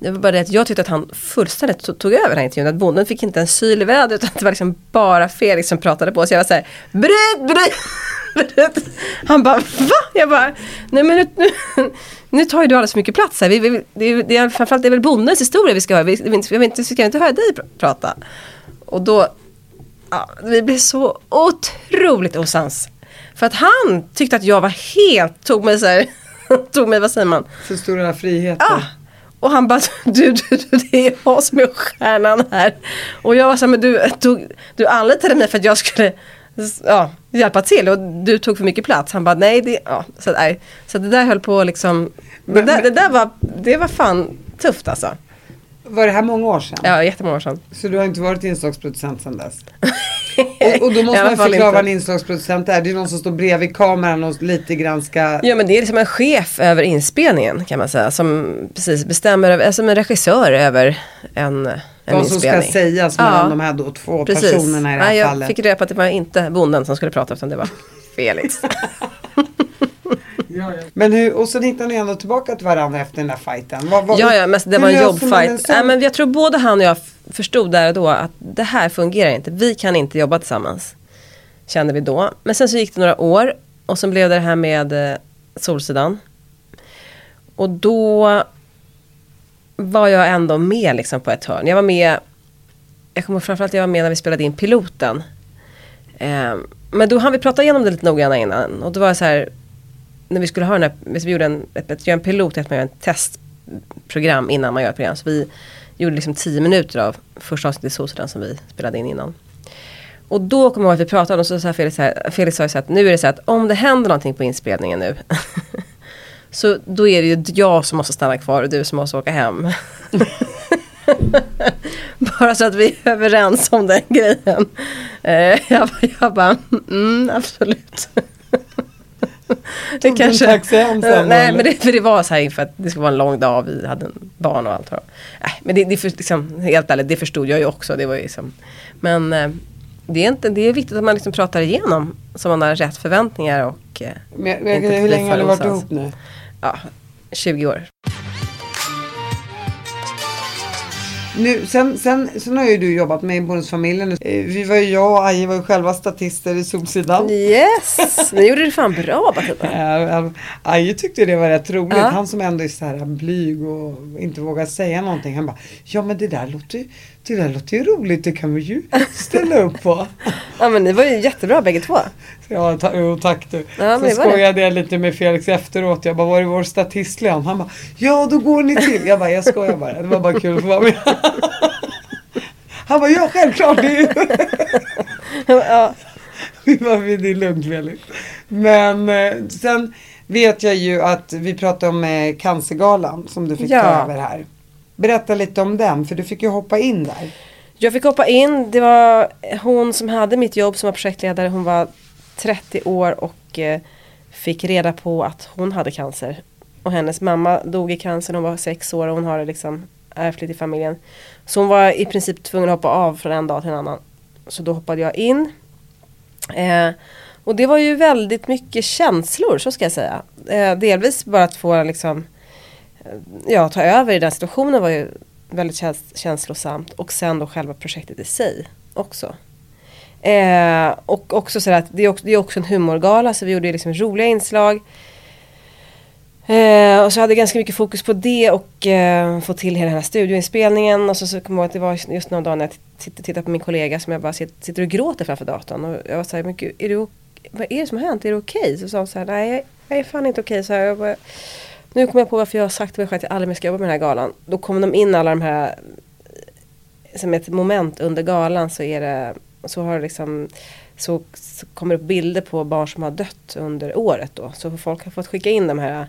Speaker 2: Det var bara det att jag tyckte att han fullständigt tog, över den här intervjun. Att bonden fick inte en syl i vädret utan det var liksom bara Felix som pratade på. Så jag var såhär, bryt, bryt, bryt. Han bara, va? Jag bara, nej men nu, nu, nu tar ju du alldeles för mycket plats här. Vi, vi, det, är, det är, framförallt det är väl bondens historia vi ska höra. Vi, vi, vi, vi, ska inte höra dig pr- prata. Och då, ja, vi blev så otroligt osams. För att han tyckte att jag var helt, tog mig så här, tog mig, vad säger man?
Speaker 1: För stora friheter.
Speaker 2: Ah! Och han bara, du, du, du, det är jag som är stjärnan här. Och jag var så här, men du, du, du anlitade mig för att jag skulle ja, hjälpa till och du tog för mycket plats. Han bara, nej, det, ja. så, nej. så det där höll på liksom, det
Speaker 1: Men-
Speaker 2: där, det där var, det var fan tufft alltså.
Speaker 1: Var det här många år sedan?
Speaker 2: Ja, jättemånga år sedan.
Speaker 1: Så du har inte varit inslagsproducent sedan dess? och, och då måste man förklara vad en inslagsproducent är. Det är någon som står bredvid kameran och lite grann ska...
Speaker 2: Ja men det är liksom en chef över inspelningen kan man säga. Som precis bestämmer, över, som en regissör över en, en
Speaker 1: vad som ska sägas
Speaker 2: Ja.
Speaker 1: mellan de här då två
Speaker 2: Precis.
Speaker 1: personerna i det här
Speaker 2: Nej, jag
Speaker 1: fallet.
Speaker 2: fick reda på att det var inte bonden som skulle prata utan det var Felix.
Speaker 1: Men hur, och sen hittar ni ändå tillbaka till varandra efter den där fighten. Vad, vad,
Speaker 2: Ja, ja, men det var en jobbfight. Nej, men jag tror både han och jag förstod där och då att det här fungerar inte. Vi kan inte jobba tillsammans. Kände vi då. Men sen så gick det några år och sen blev det det här med eh, Solsidan. Och då var jag ändå med liksom på ett hörn. Jag var med, jag kommer framförallt jag var med när vi spelade in piloten. Eh, men då hann vi prata igenom det lite noggrannare innan. Och då var det så här, när vi skulle ha den här, vi gjorde en, ett, ett, en pilot, att man gör en testprogram innan man gör ett program. Så vi gjorde liksom tio minuter av första avsnittet i Solsidan som vi spelade in innan. Och då kommer jag ihåg att vi pratade och så sa Felix, så här, Felix sa ju så här att nu är det så här att om det händer någonting på inspelningen nu. så då är det ju jag som måste stanna kvar och du som måste åka hem. Bara så att vi är överens om den grejen. Eh, jag, bara- jag bara, mm, mm absolut. det
Speaker 1: en taxi hem sen,
Speaker 2: Nej
Speaker 1: eller?
Speaker 2: men det, för det var så här för att det skulle vara en lång dag vi hade en barn och allt. Äh, men det, det för, liksom, helt ärligt, det förstod jag ju också. Det var ju liksom, men eh, det är, inte, det är viktigt att man liksom pratar igenom så man har rätt förväntningar och eh,
Speaker 1: Men, men,
Speaker 2: inte
Speaker 1: hur länge har ni varit ihop nu?
Speaker 2: ja, 20 år.
Speaker 1: Nu sen, sen, sen har ju du jobbat med Bonusfamiljen. Eh, Vi var ju, jag och Aje var ju själva statister i Solsidan.
Speaker 2: Yes, ni gjorde det fan bra
Speaker 1: äh, Aje tyckte det var rätt roligt.
Speaker 2: Ja.
Speaker 1: Han som ändå är så här blyg och inte vågar säga någonting. Han bara, ja men det där låter, ju- det där låter ju roligt. Det kan vi ju ställa upp på.
Speaker 2: Ja men ni var ju jättebra bägge två.
Speaker 1: Ja, ta, jo, tack du.
Speaker 2: var det.
Speaker 1: skojade jag lite med Felix efteråt. Jag bara, var är vår statistlön? Han bara, ja då går ni till. Jag bara, jag skojar bara. Det var bara kul att vara med. Han bara, ja självklart. Det
Speaker 2: ja.
Speaker 1: Vi bara, det är lugnt Felix. Men eh, sen vet jag ju att vi pratade om eh, Cancergalan som du fick ta
Speaker 2: Ja.
Speaker 1: över här. Berätta lite om den, för du fick ju hoppa in där.
Speaker 2: Jag fick hoppa in, det var hon som hade mitt jobb som var projektledare, hon var 30 år och eh, fick reda på att hon hade cancer. Och hennes mamma dog i cancer när hon var sex år och hon har det liksom ärftligt i familjen. Så hon var i princip tvungen att hoppa av från en dag till en annan. Så då hoppade jag in. Eh, och det var ju väldigt mycket känslor, så ska jag säga. Eh, delvis bara att få liksom, ja, ta över i den situationen var ju väldigt käns- känslosamt. Och sen då själva projektet i sig också. Eh, och också så att det är också, det är också en humorgala så vi gjorde liksom roliga inslag. Eh, och så hade jag ganska mycket fokus på det och eh, få till hela den här studioinspelningen. Och så, så kom jag ihåg att det var just någon dag när jag tittade, tittade på min kollega som jag bara sitter, sitter och gråter framför datorn. Och jag var såhär, men gud, är du, vad är det som har hänt? Är det okej? Så sa hon såhär, nej jag är fan inte okej. Så här, jag bara, nu kommer jag på varför jag har sagt till mig själv att jag aldrig mer ska jobba med den här galan. Då kom de in alla de här, eh, som ett moment under galan så är det, så har det liksom så, så kommer det upp bilder på barn som har dött under året då. Så folk har fått skicka in de här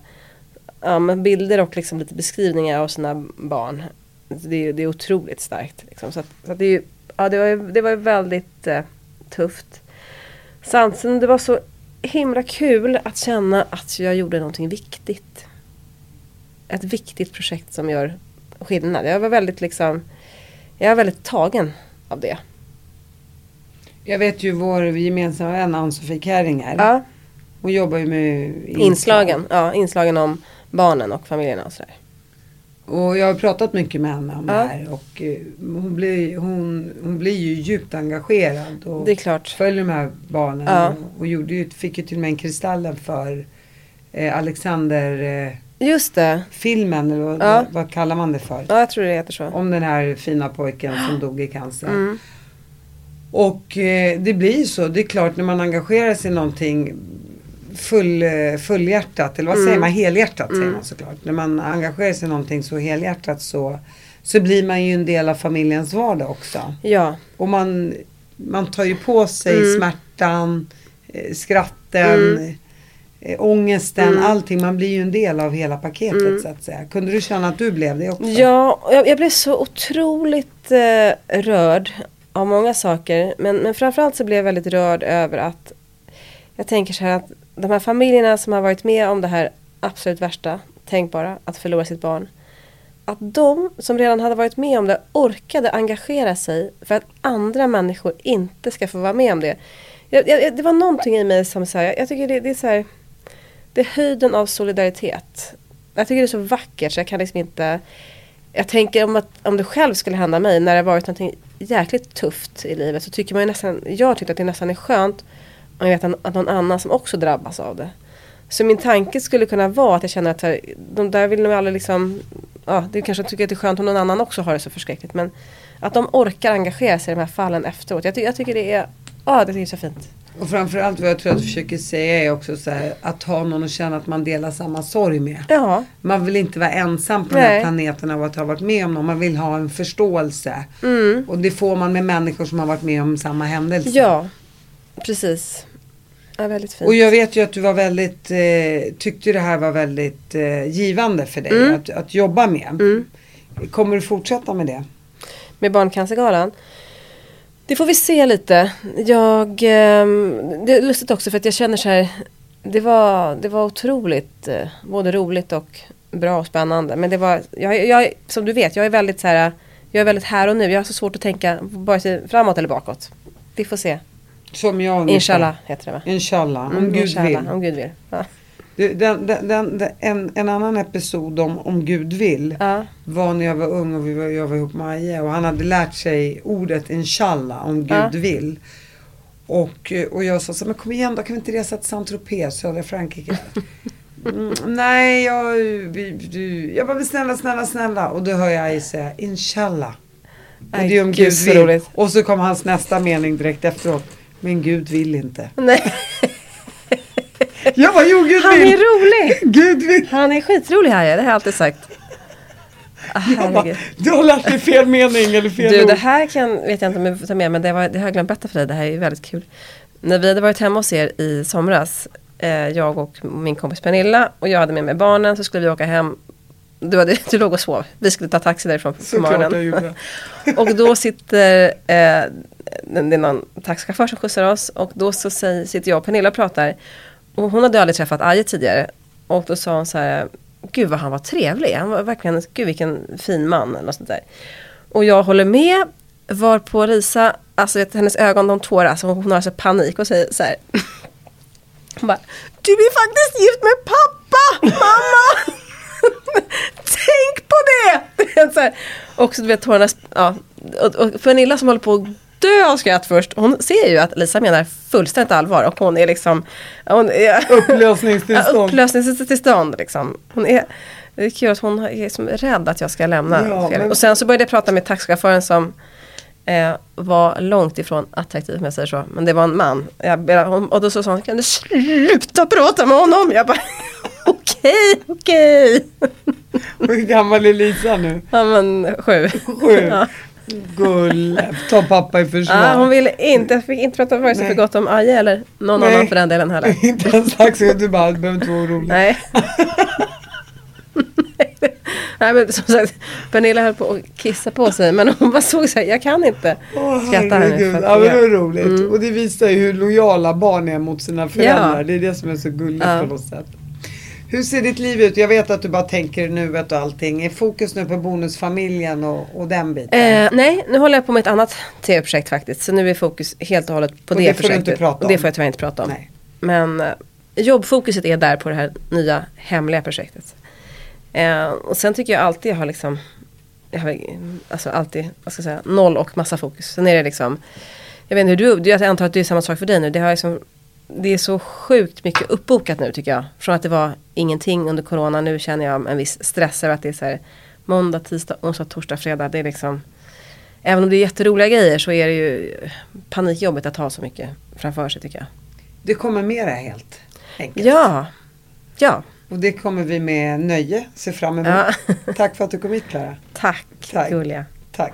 Speaker 2: ja, men bilder och liksom lite beskrivningar av sina barn. Det är, det är otroligt starkt. Liksom. Så, att, så att det, ja, det, var, ju- det var ju väldigt eh, tufft. Samtidigt det var så himla kul att känna att jag gjorde någonting viktigt. Ett viktigt projekt som gör skillnad. Jag var väldigt liksom Jag är väldigt tagen av det.
Speaker 1: Jag vet ju vår gemensamma vän Ann-Sofie Kärringer.
Speaker 2: Ja,
Speaker 1: Hon jobbar ju med
Speaker 2: inslagen, ja, inslagen om barnen och familjerna och sådär.
Speaker 1: Och jag har pratat mycket med henne om
Speaker 2: Ja.
Speaker 1: det här. Och eh, hon blir, hon, hon blir ju djupt engagerad. Och
Speaker 2: Det är klart.
Speaker 1: följer de här barnen.
Speaker 2: Ja.
Speaker 1: Och, och gjorde ju, fick ju till och med en Kristallen för eh, Alexander-filmen.
Speaker 2: Just det.
Speaker 1: eller vad,
Speaker 2: Ja.
Speaker 1: vad, kallar man det för?
Speaker 2: Ja, jag tror det heter så.
Speaker 1: Om den här fina pojken som dog i cancer.
Speaker 2: Mm.
Speaker 1: Och eh, det blir så. Det är klart när man engagerar sig i någonting full, eh, fullhjärtat, eller vad
Speaker 2: Mm.
Speaker 1: säger man, helhjärtat säger man såklart. När man engagerar sig i någonting så helhjärtat så, så blir man ju en del av familjens vardag också.
Speaker 2: Ja,
Speaker 1: Och man, man tar ju på sig
Speaker 2: Mm.
Speaker 1: smärtan, eh, skratten, eh, ångesten,
Speaker 2: Mm.
Speaker 1: allting. Man blir ju en del av hela paketet så att säga. Kunde du känna att du blev det också?
Speaker 2: Ja, jag, jag blev så otroligt eh, rörd av många saker. Men, men framförallt så blev jag väldigt rörd över att jag tänker så här att de här familjerna som har varit med om det här absolut värsta tänkbara, att förlora sitt barn. Att de som redan hade varit med om det orkade engagera sig för att andra människor inte ska få vara med om det. Jag, jag, det var någonting i mig som så här, jag, jag tycker det, det är så här, det är höjden av solidaritet. Jag tycker det är så vackert så jag kan liksom inte jag tänker om, att, om det själv skulle hända mig när det varit något jäkligt tufft i livet så tycker man ju nästan, jag tycker att det nästan är skönt om jag vet att någon annan som också drabbas av det. Så min tanke skulle kunna vara att jag känner att här, de där vill nog aldrig liksom, ja det kanske tycker att det är skönt om någon annan också har det så förskräckligt men att de orkar engagera sig i de här fallen efteråt. Jag, ty- jag tycker det är, ja det är så fint.
Speaker 1: Och framförallt vad jag tror att du försöker säga är också så här, att ha någon att känna att man delar samma sorg med.
Speaker 2: Ja,
Speaker 1: Man vill inte vara ensam på den här
Speaker 2: Nej.
Speaker 1: planeten av att ha varit med om någon. Man vill ha en förståelse.
Speaker 2: mm.
Speaker 1: Och det får man med människor som har varit med om samma händelse.
Speaker 2: ja precis. Ja, väldigt fint.
Speaker 1: Och jag vet ju att du var väldigt, eh, tyckte det här var väldigt eh, givande för dig
Speaker 2: Mm.
Speaker 1: att, att jobba med.
Speaker 2: Mm.
Speaker 1: Kommer du fortsätta med det?
Speaker 2: med Barncancergalan. Det får vi se lite. Jag, ehm, det är lustigt också för att jag känner så här. Det var, det var otroligt eh, både roligt och bra och spännande. Men det var, jag, jag, som du vet, jag är väldigt så här. Jag är väldigt här och nu. Jag har så svårt att tänka vare sig framåt eller bakåt. Vi får se.
Speaker 1: Som jag.
Speaker 2: Inshallah heter det va?
Speaker 1: Inshallah, om
Speaker 2: Mm,
Speaker 1: Gud
Speaker 2: inshallah,
Speaker 1: vill.
Speaker 2: Om Gud vill. Ja.
Speaker 1: Du, Den, den, den, en, en annan episod om, om Gud vill
Speaker 2: Ja.
Speaker 1: var när jag var ung och vi var, jag var ihop med Maja och han hade lärt sig ordet inshallah om Gud
Speaker 2: Ja.
Speaker 1: vill. Och, och jag sa så men kom igen då kan vi inte resa till Saint-Tropez, södra Frankrike? Mm, nej, jag, du, jag bara, snälla, snälla, snälla. Och då hör jag Aj säga, inshallah. Och det är om
Speaker 2: gud,
Speaker 1: Gud vill. Och så kom hans nästa mening direkt efteråt. Men Gud vill inte.
Speaker 2: Nej,
Speaker 1: Jag bara, jo Gud
Speaker 2: han
Speaker 1: vill.
Speaker 2: är rolig!
Speaker 1: Gud vill.
Speaker 2: Han är skitrolig här, det har jag alltid sagt. Ah,
Speaker 1: bara, du har lärt dig fel mening eller fel
Speaker 2: Du,
Speaker 1: ord.
Speaker 2: det här kan, vet jag inte om jag får ta med men det, var, det har jag glömt berätta för dig. Det här är väldigt kul. När vi hade varit hemma hos er i somras, eh, jag och min kompis Pernilla och jag hade med mig barnen så skulle vi åka hem. Du, hade, du låg och sov. Vi skulle ta taxi därifrån på
Speaker 1: jag
Speaker 2: morgonen. Och då sitter, eh, det är någon taxichaufför som skjutsar oss och då så säger, sitter jag och Pernilla och pratar. Och hon hade aldrig träffat Aje tidigare. Och då sa hon så här, gud vad han var trevlig. Han var verkligen, gud vilken fin man. Eller något sånt där. Och jag håller med. Var på Risa, alltså vet, hennes ögon de tårar, alltså, hon har alltså panik och säger så här. Hon bara, du är faktiskt gift med pappa, mamma! Tänk på det! så här. Och så du vet tårarna, ja. Och, och Pernilla som håller på att dö av skratt först, hon ser ju att Lisa menar fullständigt allvar och hon är liksom hon är,
Speaker 1: Upplösningstillstånd.
Speaker 2: Ja, upplösningstillstånd liksom. Hon är, det är kul att hon är som rädd att jag ska lämna.
Speaker 1: Ja, men-
Speaker 2: Och sen så började jag prata med taxichauffören som eh, var långt ifrån attraktiv om jag säger så. Men det var en man. Jag, och då så sa hon, kan du sluta prata med honom? Jag bara, okej, okej.
Speaker 1: Hur gammal är Lisa nu?
Speaker 2: Ja men sju.
Speaker 1: Sju.
Speaker 2: Ja.
Speaker 1: Gulle, ta pappa i försvar.
Speaker 2: Ja, hon ville inte, jag fick inte prata vare sig för gott om Aje eller någon
Speaker 1: Nej.
Speaker 2: annan för den delen heller.
Speaker 1: inte ens taxi, du bara, du behöver inte vara orolig.
Speaker 2: Nej. Nej men som sagt, Pernilla höll på att kissa på sig men hon bara såg så här, jag kan inte
Speaker 1: Åh,
Speaker 2: skratta här nu.
Speaker 1: Ja, men det är roligt. Och det visar ju hur lojala barn är mot sina föräldrar. Det är det som är så gulligt
Speaker 2: Ja.
Speaker 1: på något sätt. Hur ser ditt liv ut? Jag vet att du bara tänker nuet och allting. Är fokus nu på bonusfamiljen och, och den biten?
Speaker 2: Eh, nej, nu håller jag på med ett annat tv-projekt faktiskt. Så nu är fokus helt och hållet på
Speaker 1: Och
Speaker 2: det,
Speaker 1: det får du
Speaker 2: projektet.
Speaker 1: inte prata
Speaker 2: och det
Speaker 1: om.
Speaker 2: får jag tyvärr inte prata om.
Speaker 1: Nej.
Speaker 2: Men eh, jobbfokuset är där på det här nya hemliga projektet. Eh, och sen tycker jag alltid jag har liksom jag har alltså alltid, vad ska jag säga, noll och massa fokus. Sen är det liksom Jag vet inte hur du, jag antar att det är samma sak för dig nu. Det, har liksom, det är så sjukt mycket uppbokat nu tycker jag. Från att det var ingenting under corona. Nu känner jag en viss stress över att det är så här Måndag, tisdag, onsdag, torsdag, fredag. Det är liksom Även om det är jätteroliga grejer så är det ju panikjobbigt att ha så mycket framför sig tycker jag.
Speaker 1: Det kommer mera helt enkelt.
Speaker 2: Ja, ja,
Speaker 1: Och det kommer vi med nöje se fram emot.
Speaker 2: Ja.
Speaker 1: Tack för att du kom hit Klara.
Speaker 2: tack,
Speaker 1: Tack.
Speaker 2: gulliga.
Speaker 1: Tack.